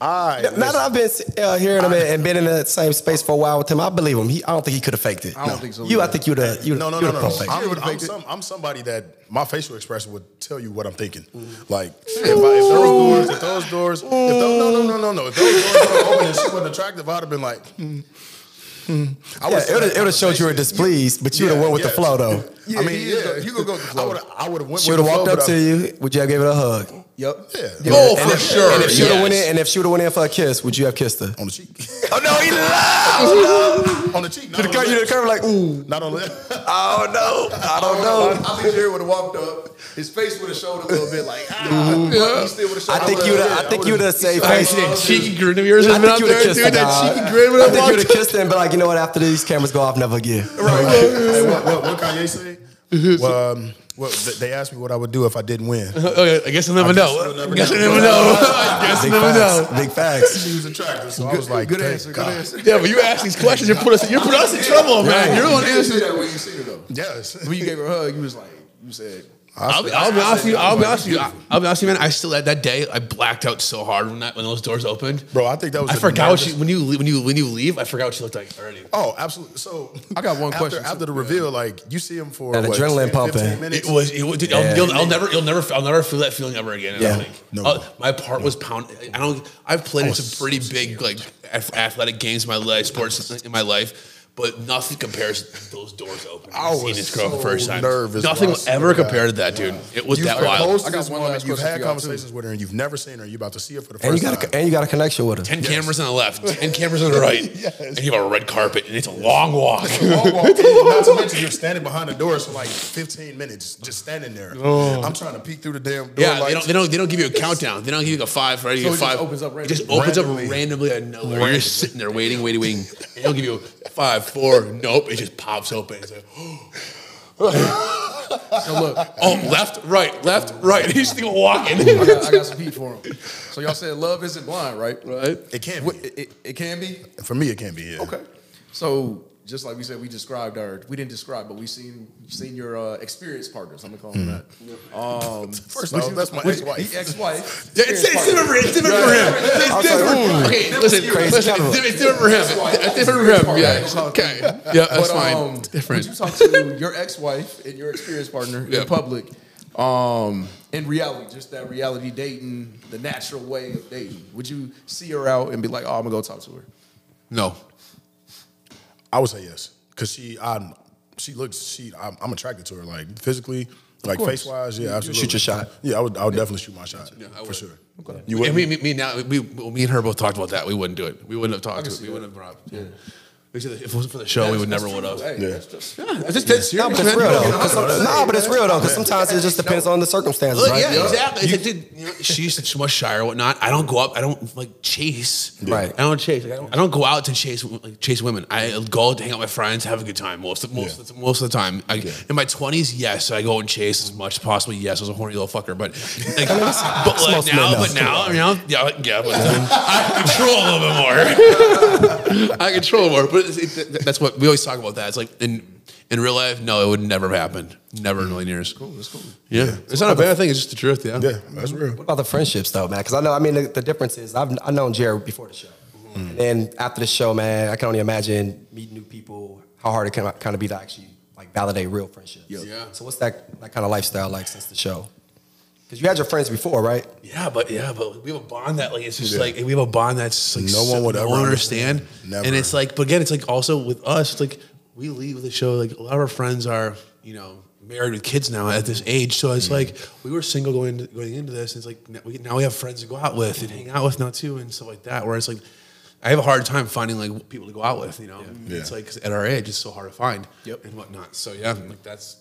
I Now that I've been uh, hearing him and been in that same space for a while with him, I believe him. He, I don't think he could have faked it. I don't think so You, I think you'd have. You no no you'd no have no, no. I'm, I'm, some, I'm somebody that my facial expression would tell you what I'm thinking like if, I, if those doors if those doors if those, no no no no no if those doors were open and she wasn't attractive I'd have been like hmm, hmm. I Yeah, it would have showed you were conversation. displeased, but you would have Yeah, went with the flow though. Yeah, I mean yeah go- you gonna go with the I flow. would I would have went She would have flow, walked up to I- you. Would you have gave it a hug? Yep. Yeah. Oh, And for if- sure. And if she would have yes. went in, and if she would have went in for a kiss, would you have kissed her? on the cheek Oh no, he laughed. on the cheek not You the curve, you the curve like, ooh. not on the Oh no, I don't know. I think Jerry would have walked up. His face would have showed a little bit like, ah, but he still would have showed. I think you would. I think you would have saved I face. see that cheeky grin of yours has I been think out you would have kissed dude. her. That cheeky grin when I I think you would walked have kissed her and be like, you know what? After these cameras go off, never again. Right. what, what, what Kanye say? Well, um, well, they asked me what I would do if I didn't win. Okay, I guess I'll never I know. I guess I know. never know. I guess I Big never facts. know. Big facts. She was attractive, so I was like, good thank answer. Good God. answer. Yeah, but you ask these questions, you put us, you put us in trouble, man. You're the one You answering. that when you seen her though. Yes. When you gave her a hug, you was like, you said, I'll, be- I'll be honest with you. I'll be honest with you. I'll be honest with you, man. I still that, that day I blacked out so hard when that when those doors opened. Bro, I think that was I the forgot what she when you when you when you leave. I forgot what she looked like already. Oh, absolutely. So I got one after, question, After the reveal, like you see him for That what, adrenaline 10, pumping. 15 minutes. It was. It was dude, Yeah. I'll, you'll, I'll never. You'll never. I'll never feel that feeling ever again. Yeah. don't think. No. Uh, my heart was pounding. I don't. I've played in some pretty so big like athletic games in my life, sports in my life. But nothing compares to those doors open. I Seeing was this girl the first time. nervous Nothing will ever that. compare to that, dude. It was You've that wild. I got one woman, last you've had for y'all, conversations with her, and you've never seen her. You're about to see her for the And you first got time. a, and you got a connection with her. Ten cameras on the left, ten cameras on the right, yes. and you have a red carpet, and it's a long walk. Walk, walk, not to mention you're standing behind the door for like 15 minutes, just standing there. Oh. I'm trying to peek through the damn door. Yeah, they don't, they don't. They don't give you a countdown. They don't give you a five. Right, you So get it just five. opens up It just opens Randomly. up randomly out of nowhere. You're just sitting there waiting, waiting, waiting. They don't give you a five, four. Nope. It just pops open. It's like, So look, oh, left, right, left, right. He's still walking. I got, I got some heat for him. So y'all said love isn't blind, right? right. It can be. it, it, it can be. For me, it can be. Yeah. Okay. So just like we said, we described our we didn't describe, but we seen seen your uh, experience partners. I'm gonna call them that. Um, First off, that's my ex-wife. ex-wife. Yeah, it's, it's different for it's different for him. It's different. Okay, listen, Crazy listen. It's different for him. It's different for him. Yeah. Okay. Yeah, that's But, fine. um, different. Would you talk to your ex-wife and your experience partner Yeah. in public? Um, in reality, just that reality dating, the natural way of dating. Would you see her out and be like, "Oh, I'm gonna go talk to her"? No. I would say yes, because she, I, she looks, she, I'm, I'm attracted to her, like physically, like face wise. Yeah, absolutely. shoot your shot. Yeah, I would, I would definitely shoot my shot. I for sure. Okay. You And would. me, me, me now, we, me and her both talked about that. We wouldn't do it. We wouldn't have talked to it. We that. wouldn't have brought. Yeah. We said if it wasn't for the show, we would never would have. Hey, Yeah. that's just- It's just that's No, serious, but it's man. real though. 'Cause some- No, but it's real though. Because sometimes it just depends on the circumstances, Look, right? yeah, exactly. It's like, dude, you know, she's she's much shy or whatnot. I don't go up. I don't like chase. Right. I don't chase. Like, I, don't, I don't go out to chase like, chase women. I go out to hang out with my friends, have a good time most of most of the, most of the time. I, In my twenties, yes, I go and chase as much as possible. Yes, I was a horny little fucker, but like, but like now, know. but now, you know, yeah, yeah, but I control a little bit more. I control more, but it's, it, that's what we always talk about. That it's like in in real life, no, it would never have happened. Never in a million years. Cool, that's cool. Yeah, it's not a bad thing. It's just the truth. Yeah. Yeah, that's real. What about the friendships though, man? Because I know, I mean, the, the difference is I've I known Jarrette before the show, mm-hmm. and then after the show, man, I can only imagine meeting new people. How hard it can kind of be to actually like validate real friendships. Yeah. So what's that that kind of lifestyle like since the show? Because you had your friends before, right? Yeah, but yeah, but we have a bond that like it's just like we have a bond that's like No one would ever understand. understand. Never. And it's like, but again, it's like also with us, it's like we leave the show. Like a lot of our friends are, you know, married with kids now at this age. So it's mm. like we were single going into, going into this. And it's like now we, now we have friends to go out with and hang out with now too, and stuff like that. Where it's like. I have a hard time finding like people to go out with, you know. It's like like 'cause at our age, it's so hard to find, Yep. and whatnot. So yeah, like that's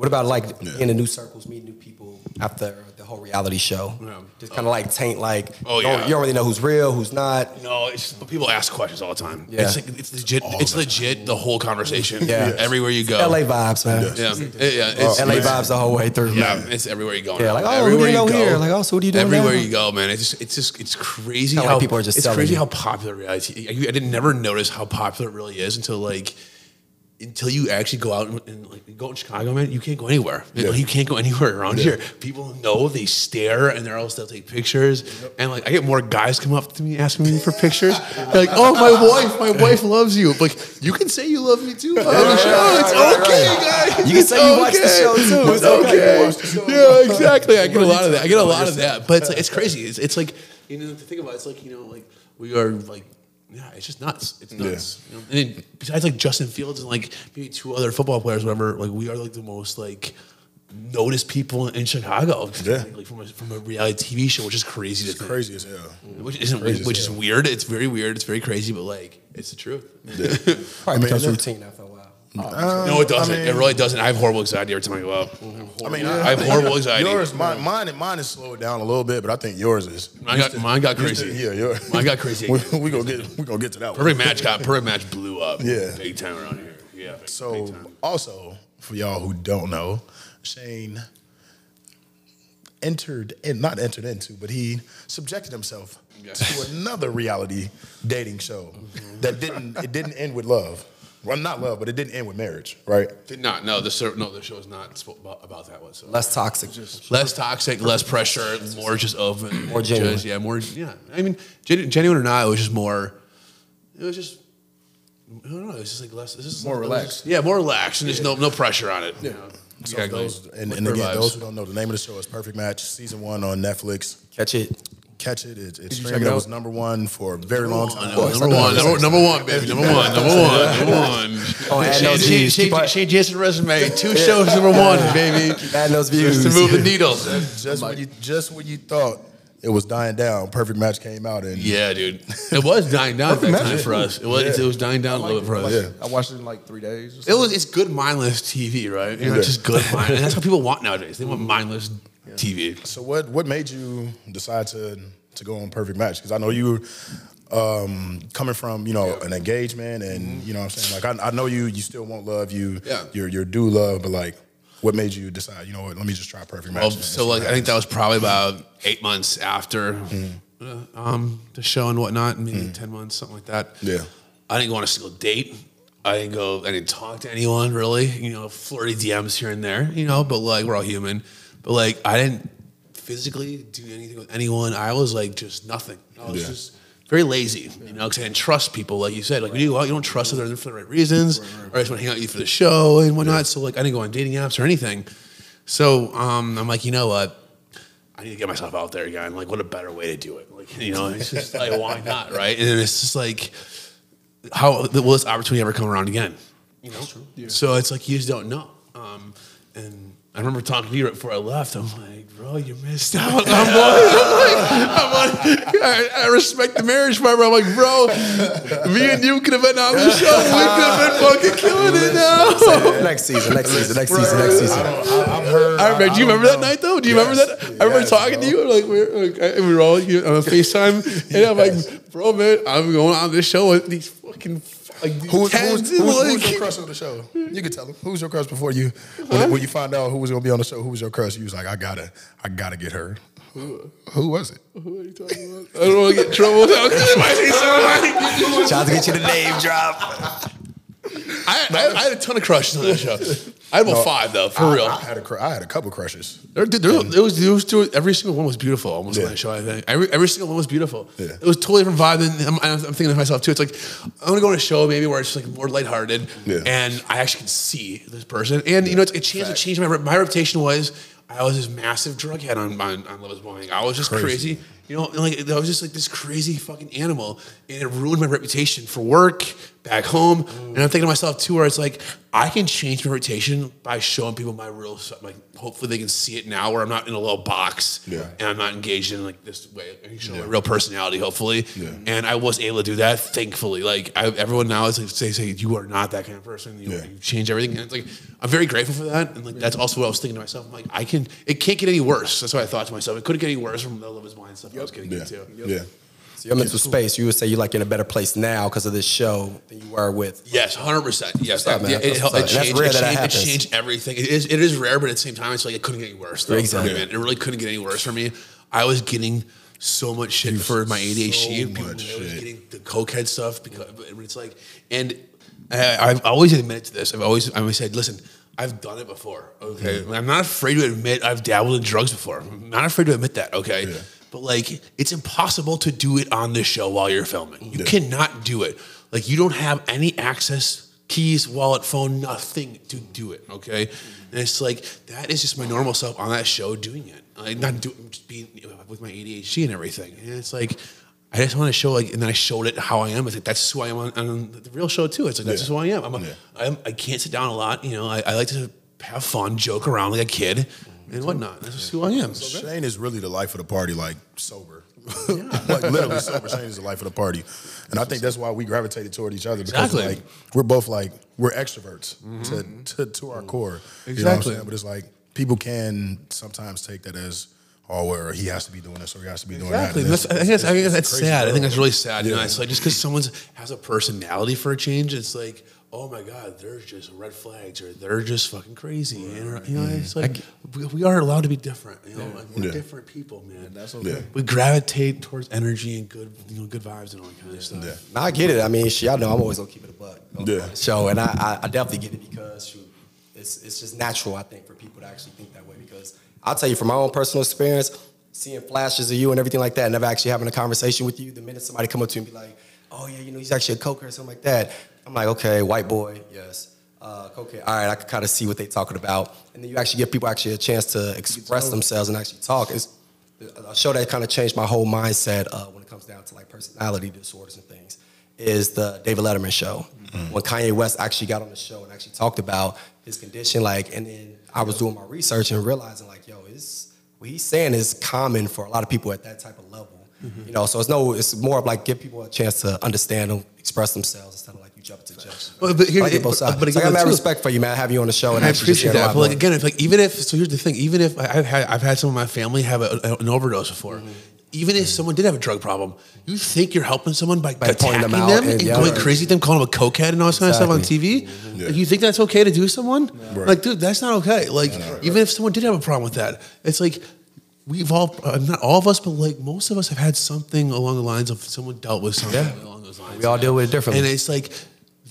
What about like being in the new circles, meeting new people after the whole reality show? Yeah. Just kind of like taint like, Oh, you don't- yeah. you don't really know who's real, who's not. No, it's just, but people ask questions all the time. Yeah. It's like it's legit. it's legit the whole conversation. Yeah. everywhere you go. LA vibes, man. Yeah, It- yeah. It's, LA it's- vibs the whole way through. Yeah, it's everywhere you go. Yeah, now. like, oh, who do everywhere you go, here? Like, oh, so what are you doing Everywhere now? you go, man. It's just, it's just, it's crazy Kinda how like people are just It's crazy you. how popular reality. I, I didn't never notice how popular it really is until like. Until you actually go out and, and like go in Chicago, man, you can't go anywhere. Yeah. You can't go anywhere around here. People know they stare, and they're else they'll take pictures. And like, I get more guys come up to me asking me for pictures. They're like, "Oh, my wife, my wife loves you." Like, you can say you love me too on the show. It's right, okay, right. guys. You can say you It's watch the okay. show, too. It's It's okay. okay. Yeah, exactly. I get a lot of that. I get a lot of that. But it's like, it's crazy. It's, it's like you know to think about. it, It's like you know like we are like. Yeah, it's just nuts. It's nuts. You know? And then besides like Justin Fields and like maybe two other football players, whatever, like we are like the most like noticed people in Chicago. Yeah. Like from a, from a reality TV show, which is crazy to It's think. crazy as hell. Which isn't Crazy which is hell. weird. It's very weird. It's very crazy, but like it's the truth. Probably I mean, becomes routine after a while. Uh, no, it doesn't. I mean- it really doesn't. I have horrible anxiety every time I go out. I mean, I have horrible anxiety. Yours, mine, mine, mine is slowed down a little bit, but I think yours is. Mine got, mine got crazy. to- yeah, yours. Mine got crazy. We, we gonna get we gonna get to that one. Match got perfect match blew up. Yeah. big time around here. Yeah. Big, So big time. also for y'all who don't know, Shayne entered and not entered into, but he subjected himself Yes. to another reality dating show mm-hmm. that didn't it didn't end with love. Well, not love, but it didn't end with marriage, right? Did not. No, the ser- no, the show is not about, about that whatsoever. Less toxic. just less toxic, less pressure, more just open, More genuine. Just, yeah, more. Yeah, I mean, gen- genuine or not, it was just more. It was just. I don't know. It's just like less. It's just More it relaxed. just- yeah, more relaxed, and there's no no pressure on it. Yeah. So Exactly. those, and, and again, vibes. those who don't know, the name of the show is Perfect Match, season one on Netflix. Catch it. Catch it. It's, it's you streaming. it It was number one for a very long oh, time. Number one, number one, number, number one, baby, number one, number one, number one. Oh, add Shayne, those Shayne, views. Shayne, Keep on- Shayne Jansen resume, two shows, number one, baby. Add those views. Just views. to move the needle. Just when you just when you thought it was dying down, Perfect Match came out and Yeah, dude. It was dying down at that time for us. It was. It was dying down a little bit for us. Yeah. I watched it in like three days. or It something. was. It's good mindless TV, right? You know, Yeah. it's just good mind, and that's what people want nowadays. They want mindless TV. So what what made you decide to to go on Perfect Match? Because I know you um, coming from you know an engagement and you know what I'm saying like I, I know you you still won't love you Yeah. you're you're do love but like what made you decide you know what let me just try Perfect Match? Well, so like I think that was probably about eight months after uh, um, the show and whatnot, maybe ten months, something like that. Yeah. I didn't go on a single date. I didn't go. I didn't talk to anyone really. You know, flirty DMs here and there. You know, but like we're all human. But like I didn't physically do anything with anyone. I was like just nothing. I was Yeah. just very lazy. You know, because I didn't trust people. Like you said, like when you go out, you don't trust them for the right reasons, or I just want to hang out with you for the show and whatnot. So like I didn't go on dating apps or anything. So um, I'm like, you know what? I need to get myself out there again. Like, what a better way to do it? Like, you know, it's just like, why not, right? And it's just like, how will this opportunity ever come around again? You know. So it's like you just don't know. Um, and I remember talking to you right before I left. I'm like, bro, you missed out. I'm like, I'm like, I, I respect the marriage part. but I'm like, bro, me and you could have been on the show. We could have been fucking killing it now. next season, next season, next season, next season. I've heard. I remember. Do you remember that night though? Do you Yes, remember that? I remember yes, talking to you. Like we were, like, I- we were all know, on Facetime, and I'm like, bro, man, I'm going on this show with these fucking like these Who, who's, tens, who's, like- who's your crush on the show? You can tell them. Who's your crush before you when, when you find out who was gonna be on the show? Who was your crush? You was like, I gotta, I gotta get her. Who was it? What are you talking about? I don't want to get in trouble now. 'cause it might be somebody. Trying to get you the name drop. I, I, I had a ton of crushes on that show. I had about five though, for I, real. I had a, had a couple crushes. There, there, there was, there was two, every single one was beautiful almost on Yeah. that show. I think every every single one was beautiful. Yeah. It was totally different vibe. And I'm, I'm thinking to myself too. It's like I want to go on a show maybe where it's like more lighthearted, Yeah. and I actually can see this person. And you know, it's, it changed. It changed my my reputation was I was this massive drug head on on, on Love Is Blind. I was just Crazy. crazy. You know, like I was just like this crazy fucking animal, and it ruined my reputation for work, back home. And I'm thinking to myself too, where it's like I can change my reputation by showing people my real, self. like hopefully they can see it now, where I'm not in a little box Yeah. and I'm not engaged in like this way. I can show my real personality, hopefully. Yeah. And I was able to do that, thankfully. Like I, everyone now is like say, say you are not that kind of person. You, Yeah. you change everything. And it's like I'm very grateful for that. And like that's also what I was thinking to myself. I'm like I can. It can't get any worse. That's what I thought to myself. It couldn't get any worse from the Love Is Blind stuff I was getting Yeah, into. yeah. So your mental space, you would say you're like in a better place now because of this show than you were with. Yes, hundred percent. Yes, up, man? Yeah, it, it, it up. And that's changed. It that that changed, it changed everything. It is. It is rare, but at the same time, it's like it couldn't get any worse. Though, Exactly. me, man. It really couldn't get any worse for me. I was getting so much shit for my ADHD. so People- much I was shit. getting the cokehead stuff because but it's like, and I, I've always admitted to this. I've always, I always said, listen. I've done it before. Okay, mm-hmm. I'm not afraid to admit I've dabbled in drugs before. I'm not afraid to admit that. Okay, Yeah. But like, it's impossible to do it on this show while you're filming. You cannot do it. Like, you don't have any access, keys, wallet, phone, nothing to do it. Okay, and it's like that is just my normal self on that show doing it. Like, not doing, just being with my ADHD and everything. And it's like. I just want to show like, and then I showed it how I am. It's like that's who I am on, on the real show too. It's like that's Yeah. just who I am. I'm, a, Yeah. I'm I can't sit down a lot. You know, I, I like to have fun, joke around like a kid, and whatnot. That's just who I am. Shayne is really the life of the party, like sober. like literally sober. Shayne is the life of the party. And I think that's why we gravitated toward each other because Exactly. like we're both like we're extroverts to, mm-hmm. to to our core. You know what I'm Exactly. saying? But it's like people can sometimes take that as oh where he has to be doing this or he has to be doing Exactly. that. That's, I think that's, I think that's crazy sad. I think that's really sad. You know, it's like just because someone has a personality for a change, it's like, oh my god, there's just red flags or they're just fucking crazy. And you know, it's like we, we are allowed to be different. You know, like, we're Yeah. different people, man. That's okay. Yeah. We gravitate towards energy and good, you know, good vibes and all that kind of stuff. Yeah. Now, I get it. I mean, y'all know I'm always gonna keep it a buck Yeah. the show, and I, I, I definitely get it because shoot, it's it's just natural. I think for people to actually think that way because I'll tell you from my own personal experience, seeing flashes of you and everything like that, and never actually having a conversation with you. The minute somebody come up to you and be like, "Oh yeah, you know, he's actually a coker or something like that," I'm like, "Okay, white boy, yes." Uh, okay, all right, I can kind of see what they're talking about, and then you actually give people actually a chance to express themselves and actually talk. It's a show that kind of changed my whole mindset uh, when it comes down to like personality disorders and things is the David Letterman show. When Kanye West actually got on the show and actually talked about his condition, like, and then I was doing my research and realizing like, yo, it's what he's saying is common for a lot of people at that type of level. You know, so it's no, it's more of like give people a chance to understand them, express themselves instead of like you jump to judgment. Well, but here- I get both but- sides. but So I again, got mad respect for you, man. I have you on the show and I actually just appreciate that, but like again, if like even if so, here's the thing: even if I- I've had I've had some of my family have a, an overdose before, Mm-hmm. even if someone did have a drug problem, you think you're helping someone by, By attacking pointing them, them and, and- yeah, going right. crazy with them, calling them a cokehead and all this kind of stuff on TV? Mm-hmm. Like, you think that's okay to do to someone? Right. Like, dude, that's not okay. Like, even if someone did have a problem with that, it's like. We've all, uh, not all of us, but like most of us have had something along the lines of someone dealt with something Yeah. along those lines. We all deal with it differently. And it's like,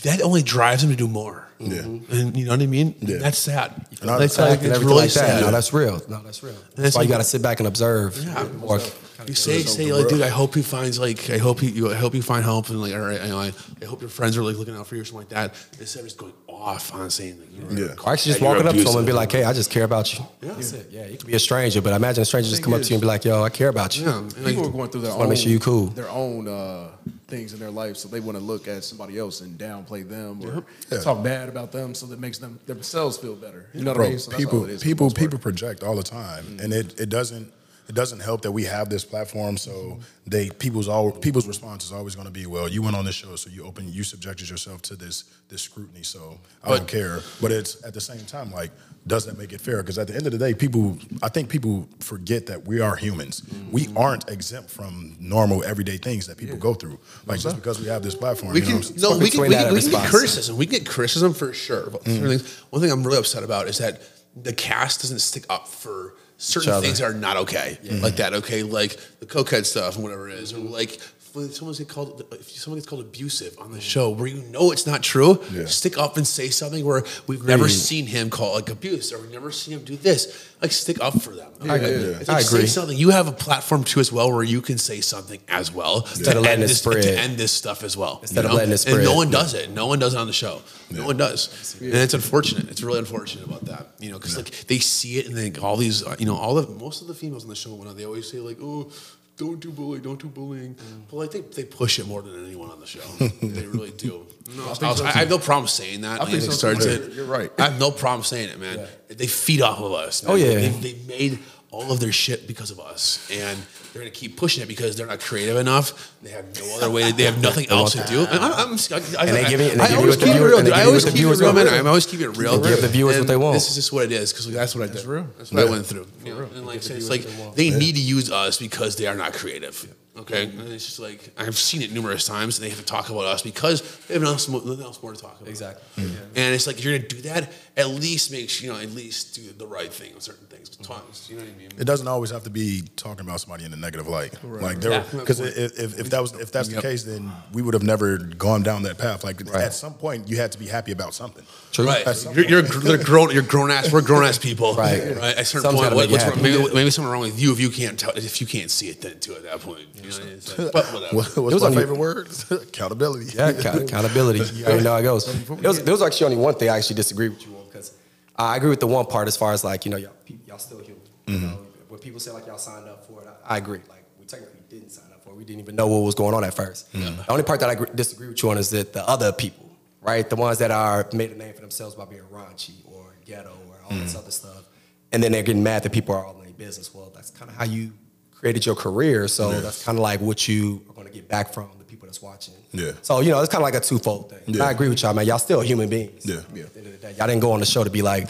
that only drives them to do more. Yeah. And you know what I mean? Yeah. That's sad. And I- that's I- like, it's really like that. sad. No, that's real. No, that's real. That's, that's why you got to sit back and observe. Yeah. Or you say, say like, dude, I hope he finds like, I hope he, you, I hope you find help, and like, all right, you I, I hope your friends are like looking out for you or something like that. Instead of just going off on saying, like, you're, Yeah. Or actually just that you're walking up to them and be like, hey, I just care about you. That's it. Yeah, you could be a stranger, but imagine a stranger just come up to you and be like, yo, I care about you. Yeah, and, like, People are going through their wanna own, make sure you cool. their own uh, things in their life, so they want to look at somebody else and downplay them or Yeah. talk bad about them, so that makes them themselves feel better. You know what Bro, I mean? So that's all people, it is people, people project all the time, and it, it doesn't it doesn't help that we have this platform. So they people's all people's response is always going to be, well, you went on this show, so you open you subjected yourself to this this scrutiny. So I don't care. But it's at the same time like. Does that make it fair? Because at the end of the day, people, I think people forget that we are humans. Mm-hmm. We aren't exempt from normal, everyday things that people go through. Like just because we have this platform, We can no, we can, we can, we can get criticism. We can get criticism for sure. Mm. Certain. One thing I'm really upset about is that the cast doesn't stick up for certain things that are not okay, like that. Okay, like the cokehead stuff and whatever it is, or like when someone gets called if someone gets called abusive on the show where you know it's not true, Yeah. stick up and say something where we've never seen him call like abuse or we've never seen him do this. Like stick up for them. I agree. It's I like, Say agree. something. You have a platform too as well where you can say something as well Instead to end this, to end this stuff as well. Instead you of letting it And no one does it. No one does it on the show. No one does. And it's unfortunate. It's really unfortunate about that. You know, because like they see it and then all these, uh, you know, all of most of the females on the show, when they always say like, oh. Don't do bullying. Don't do bullying. Mm. But like they, they push it more than anyone on the show. they really do. No, I, was- I have no problem saying that. I think Landon so, starts it. You're right. I have no problem saying it, man. They feed off of us. man. Oh, yeah. They, they made all of their shit because of us, and they're gonna keep pushing it because they're not creative enough. They have no other way. They have nothing else to do. And I, I'm, I, And they give you- and they I give always keep it real. dude. I always keep it real, man. I'm always keep it real. Give the viewers what they want. This is just what it is because that's what I did. That's real. That's what I went through. You? And like, so it's like they need to use us because they are not creative. Okay, mm-hmm. and it's just like I've seen it numerous times, and they have to talk about us because they have nothing else more, nothing else more to talk about. Exactly. Mm-hmm. And it's like if you're gonna do that, at least make sure, you know, at least do the right thing on certain things. Mm-hmm. Twice, you know what I mean? It doesn't always have to be talking about somebody in a negative light. Like there, Yeah. because if, if, if that was if that's the case, then we would have never gone down that path. Like at some point, you had to be happy about something. True. Right, some you're, you're, they're grown. You're grown ass. We're grown ass people. Right. Right. At a certain Something's point, what, what's wrong, maybe, maybe something wrong with you if you can't tell, if you can't see it then too at that point. You know, like, but whatever. What, It was what's my on your- favorite word? Accountability. Yeah, account- accountability. You already know how it goes. There was, there was actually only one thing I actually disagree with you on because I agree with the one part as far as like you know y'all, y'all still human. You mm-hmm. know, when people say like y'all signed up for it, I, I agree. Like we technically didn't sign up for it. We didn't even know what was going on at first. The only part that I agree, disagree with you on is that the other people, right, the ones that are made a name for themselves by being raunchy or ghetto or all this mm. other stuff, and then they're getting mad that people are all in their business. Well, that's kind of how you created your career. So that's kind of like what you are going to get back from the people that's watching. Yeah. So you know, it's kind of like a twofold thing. Yeah. I agree with y'all, man. Y'all still human beings. Yeah. Yeah. At the end of the day, y'all didn't go on the show to be like,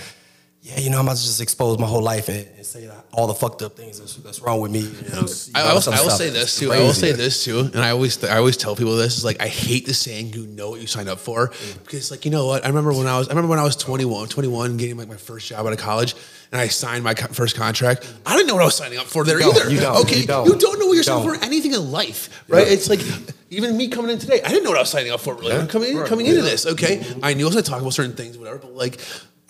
yeah, you know, I'm about to just expose my whole life and, and say like, all the fucked up things that's, that's wrong with me. You know, I, I, will, I will say this too. I will say this too, and I always I always tell people this is like I hate the saying you know what you signed up for mm. because like you know what I remember when I was I remember when I was 21 21 getting like my first job out of college and I signed my co- first contract. I didn't know what I was signing up for there don't, either. you don't, okay, you don't. know what you're You signing don't. for anything in life, right? It's like even me coming in today, I didn't know what I was signing up for. Really, coming in, coming into this, okay, mm-hmm. I knew I was going to talk about certain things, whatever, but like.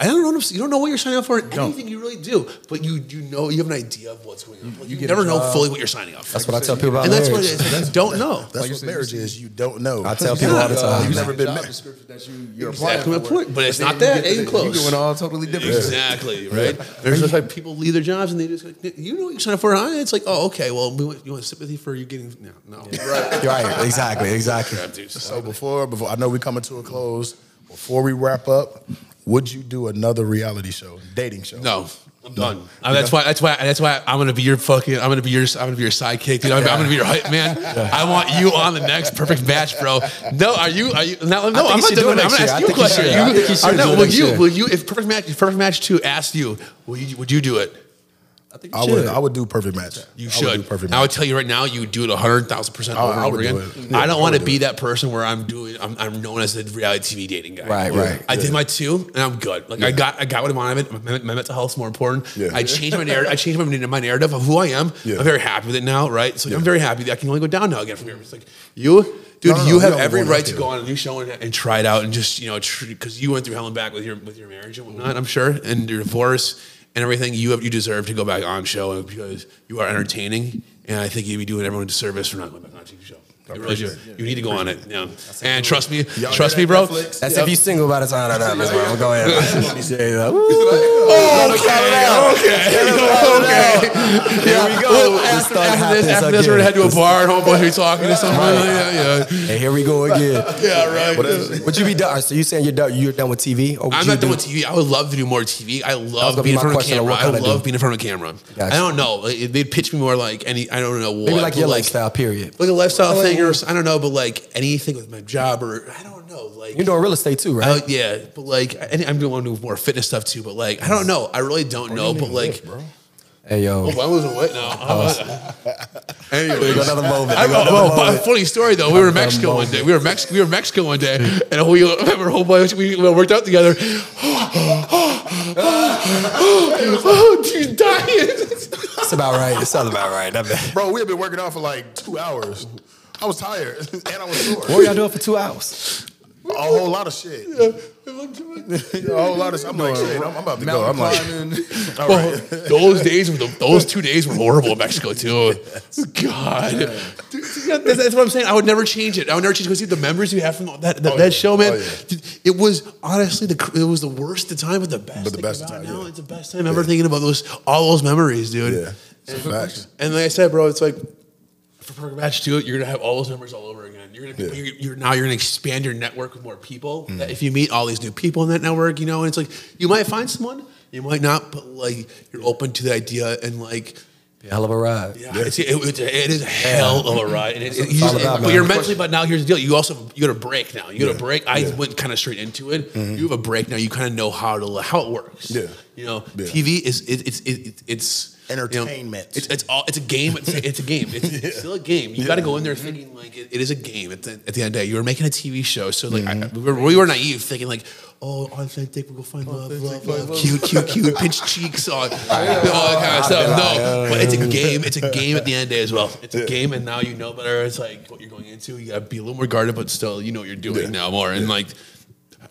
I don't know. You don't know what you're signing up for in anything you really do, but you you know you have an idea of what's going on. Like, you, get never know fully what you're signing up for. That's what I tell people about and that's what marriage. it is. Don't know. That's Like what marriage is. You don't know. I tell people all the time. You've never been married. description that you you're Exactly applying my for, point, but it's not that. get Ain't close. You're doing all totally different shit. Exactly, right? There's just like people leave their jobs and they just like, you know what you signed up for? Huh? It's like, oh, okay, well, we want, you want sympathy for you getting, no, no. Right. You're right. Exactly. Exactly. So before, before I know we're coming to a close. Before we wrap up, would you do another reality show, dating show? No. I'm done. Uh, that's why. That's why. That's why I'm gonna be your fucking. I'm gonna be your. I'm gonna be your sidekick, dude. I'm, I'm gonna be your hype man. I want you on the next perfect match, bro. No, are you? Are you? No, no. I'm not should do doing it it. I'm gonna ask I you a think you question. should. I think you should no, do it will you? Will you? If perfect match, if perfect match two asked you, will you? Would you do it? I think I would. I would do perfect match. You I should. would do perfect I would tell you right now, you would do it hundred thousand percent I- over I and over again. do it. Yeah, I don't want to would be do that person where I'm doing. I'm, I'm known as the reality TV dating guy. Right, right. I did my two, and I'm good. Like I got, I got what I wanted. My, my mental is more important. Yeah. I changed my narrative. I changed my, my narrative of who I am. Yeah. I'm very happy with it now. Right. So I'm very happy that I can only go down now again from here. It's like you, dude. No, no, no, you we have every right to go on a new show and, and try it out and just you know because you went through hell and back with your with your marriage and whatnot. I'm sure and your divorce and everything. You have you deserve to go back on show because you are entertaining. And I think you'd be doing everyone a disservice for not going back on TV show. You really do. You need to go on it. Yeah. And trust me, Y'all trust me, bro. Netflix? That's if you single by the time that happens, bro. Go ahead. Yeah, Okay. Here we go. This after, stuff after this, after this, we're gonna head to a bar and homeboys be talking to someone. Yeah, yeah. Hey, here we go again. Yeah, right. Would you be done? So you saying you're done? You're done with TV? Or I'm not done do- with TV. I would love to do more TV. I love being in front of a camera. I love do. being in front of a camera. Gotcha. I don't know. They'd pitch me more like any. I don't know what. Maybe like your lifestyle. Period. like a lifestyle thing, or I don't know, but like anything with my job, or I don't know, like You're doing real estate too, right? I- yeah, but like I, I'm doing do more fitness stuff too. But like I don't know. I really don't know. But like, bro. Hey yo. oh, I wasn't wet now. Oh. Anyways, Another moment. I, Another oh, moment. funny story though. We were in Mexico one day. We were Mex- we were in Mexico one day, and we remember whole bunch. We, we worked out together. oh, she's dying. That's about right. It sounds about right. That bad. Bro, we have been working out for like two hours. I was tired and I was sore. What were y'all doing for two hours? A whole lot of shit. Yeah, a whole lot of. I'm like, shit. I'm, I'm about to go. I'm like, all Well, right. those days, were the, those two days were horrible in Mexico too. God, Dude, that's, that's what I'm saying. I would never change it. I would never change because the memories we have from that that, oh, that show, man. Oh, yeah. It was honestly the it was the worst of time, but the best. But the best time, now. yeah. It's the best time ever thinking about those all those memories, dude. Yeah. Some facts. And like I said, bro, it's like for Match Two, you're gonna have all those numbers all over again. You're gonna, Yeah. you're, you're now you're gonna expand your network with more people. Mm-hmm. That if you meet all these new people in that network, you know, and it's like you might find someone, you might not, but like you're open to the idea and like. Hell of a ride. Yeah, It's, it, it's a, it is a hell of a ride, and it, it- you just- about, but you're mentally. But now here's the deal: you also you got a break now. You got Yeah. a break. I went kind of straight into it. You have a break now. You kind of know how to how it works. Yeah. you know, Yeah. TV is it, it's it, it's you know, Entertainment. it's it's all it's a game. It's a, it's a game. It's, it's still a game. You got to go in there thinking like it, it is a game. At the, at the end of the day, you were making a TV show, so like I, we, were, we were naive, thinking like, oh, authentic. We'll go find love, love, love, cute, cute, cute, pinch cheeks on, all that kind of stuff. No, but it's a game. It's a game at the end of the day as well. It's a game, and now you know better. It's like what you're going into. You got to be a little more guarded, but still, you know what you're doing Yeah. now more. And like,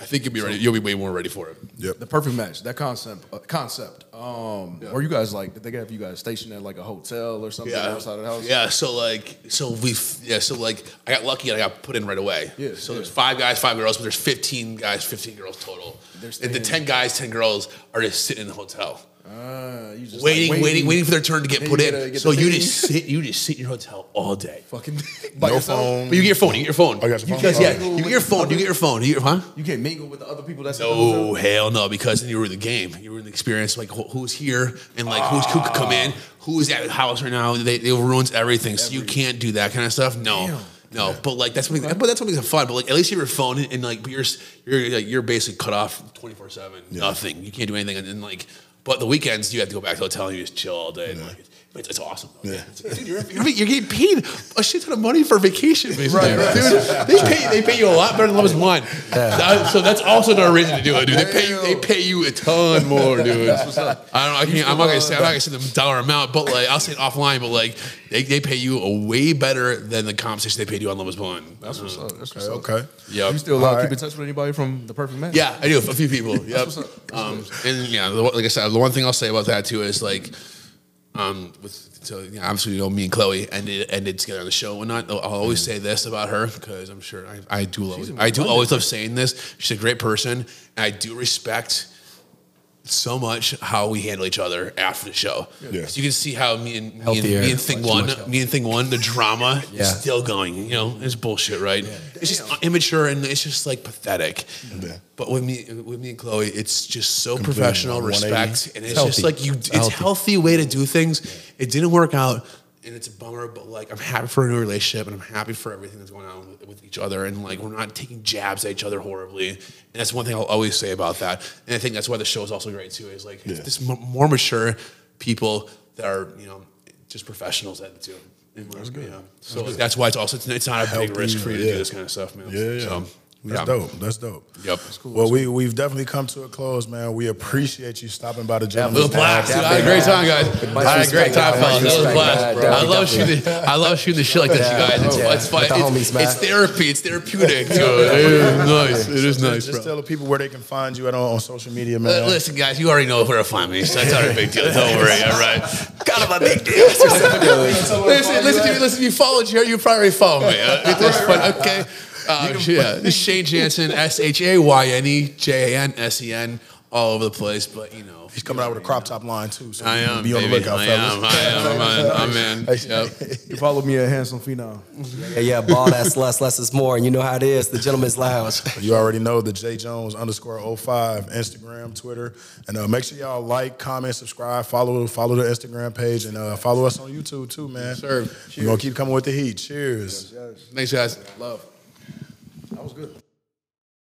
I think you'll be ready. You'll be way more ready for it. Yep. The perfect match. That concept. Uh, concept. Um, Or you guys like? Did they have you guys stationed at like a hotel or something outside of the house? Yeah, so like, so we, yeah, so like, I got lucky and I got put in right away. Yeah, So yeah. there's five guys, five girls, but there's 15 guys, 15 girls total. They're And the 10 guys, 10 girls are just sitting in the hotel. Uh, you just Waiting, like, waiting, waiting, for their turn to get put you in. get a- get so the you thing. just sit, you just sit in your hotel all day. Fucking by No yourself? phone. But you get your phone. You get your phone. Oh, you got your phone? Because yeah, Oh. you get your phone. You get your phone. You get, huh? You can't mingle with the other people that's in the No, hell no, because then you were in the game. You were in the experience, like who- who's here and like who's who could come in, who's at the house right now. They, it ruins everything. So you can't do that kind of stuff. No, No, but like that's what makes, but that's what makes it fun. But like at least you have your phone and, and like you're you're like, you're basically cut off twenty four seven. Nothing. You can't do anything. And then like, but the weekends you have to go back to the hotel and you just chill all day. And, like, it's, it's awesome. though. Yeah. Dude, you're, you're, you're getting paid a shit ton of money for vacation, basically. Dude, they pay they pay you a lot better than Love Is Blind. That- so that's also another reason to do it, dude. They pay you they pay you a ton more, dude. I don't know. I can't. I'm not gonna say. I'm not gonna say the dollar amount, but like I'll say it offline. But like they, they pay you a way better than the compensation they paid you on Love Is Blind. That's what's up. That's what's Okay. up. okay. Yep. You still uh, All keep right. in touch with anybody from the Perfect Match? Yeah, I do. A few people. Yep. what's up. Um, and yeah, the, like I said, the one thing I'll say about that too is like, um, with so you know, obviously you know me and Chloe ended ended together on the show and whatnot. I'll always say this about her because I'm sure I, I do love I do always love saying this. She's a great person, and I do respect so much how we handle each other after the show. Yeah. 'Cause you can see how me and me and, me and Thing One, me and Thing One, the drama Yeah. is still going. You know, it's bullshit, right? It's just immature and it's just like pathetic. Yeah. But with me, with me and Chloe, it's just so Completely professional, respect, and it's Healthy. just like you. It's Healthy. healthy way to do things. It didn't work out, and it's a bummer. But like, I'm happy for a new relationship, and I'm happy for everything that's going on with, with each other, and like, we're not taking jabs at each other horribly. And that's one thing I'll always say about that. And I think that's why the show is also great too. Is like it's Yeah. just m- more mature people that are you know just professionals at it too. That's good. Yeah. So that's, why it's also it's, it's not a big risk for you to yeah. do this kind of stuff, man. Yeah, yeah. So, That's yeah. dope. That's dope. Yep. That's cool. Well, we we've definitely come to a close, man. We appreciate you stopping by the It gentleman's was blast. Yeah, dude. I had a great time, guys. I had a great time, fellas. That was a blast. respect, I love shooting. I love shooting the shit like this, you guys. It's, Yeah. it's fun. With the It's, man. it's therapy. It's therapeutic. dude. It is nice. It is nice, Just bro. tell the people where they can find you at on, on social media, Uh, man. Listen, guys, you already know where to find me. So that's not a big deal. Don't worry. All right. Kind of a big deal. listen, listen, to me, listen. If you follow Jarrette, you probably follow me. Uh, it's just fun. Okay. Uh, yeah, this Shayne Jansen, S H A Y N E J A N S E N, all over the place. But you know, He's coming out with a crop top line too, so I am. be on the lookout, I fellas. am. I am. I'm in. I'm in. Yep. You follow me at Handsome Phenom. Yeah, yeah, ball that's less, less is more. And you know how it is, the gentleman's lounge. You already know the J Jones underscore 05, Instagram, Twitter. And uh, make sure y'all like, comment, subscribe, follow follow the Instagram page, and uh, follow us on YouTube too, man. sir. We're going to keep coming with the heat. Cheers. Yes. Thanks, guys. Love. That was good.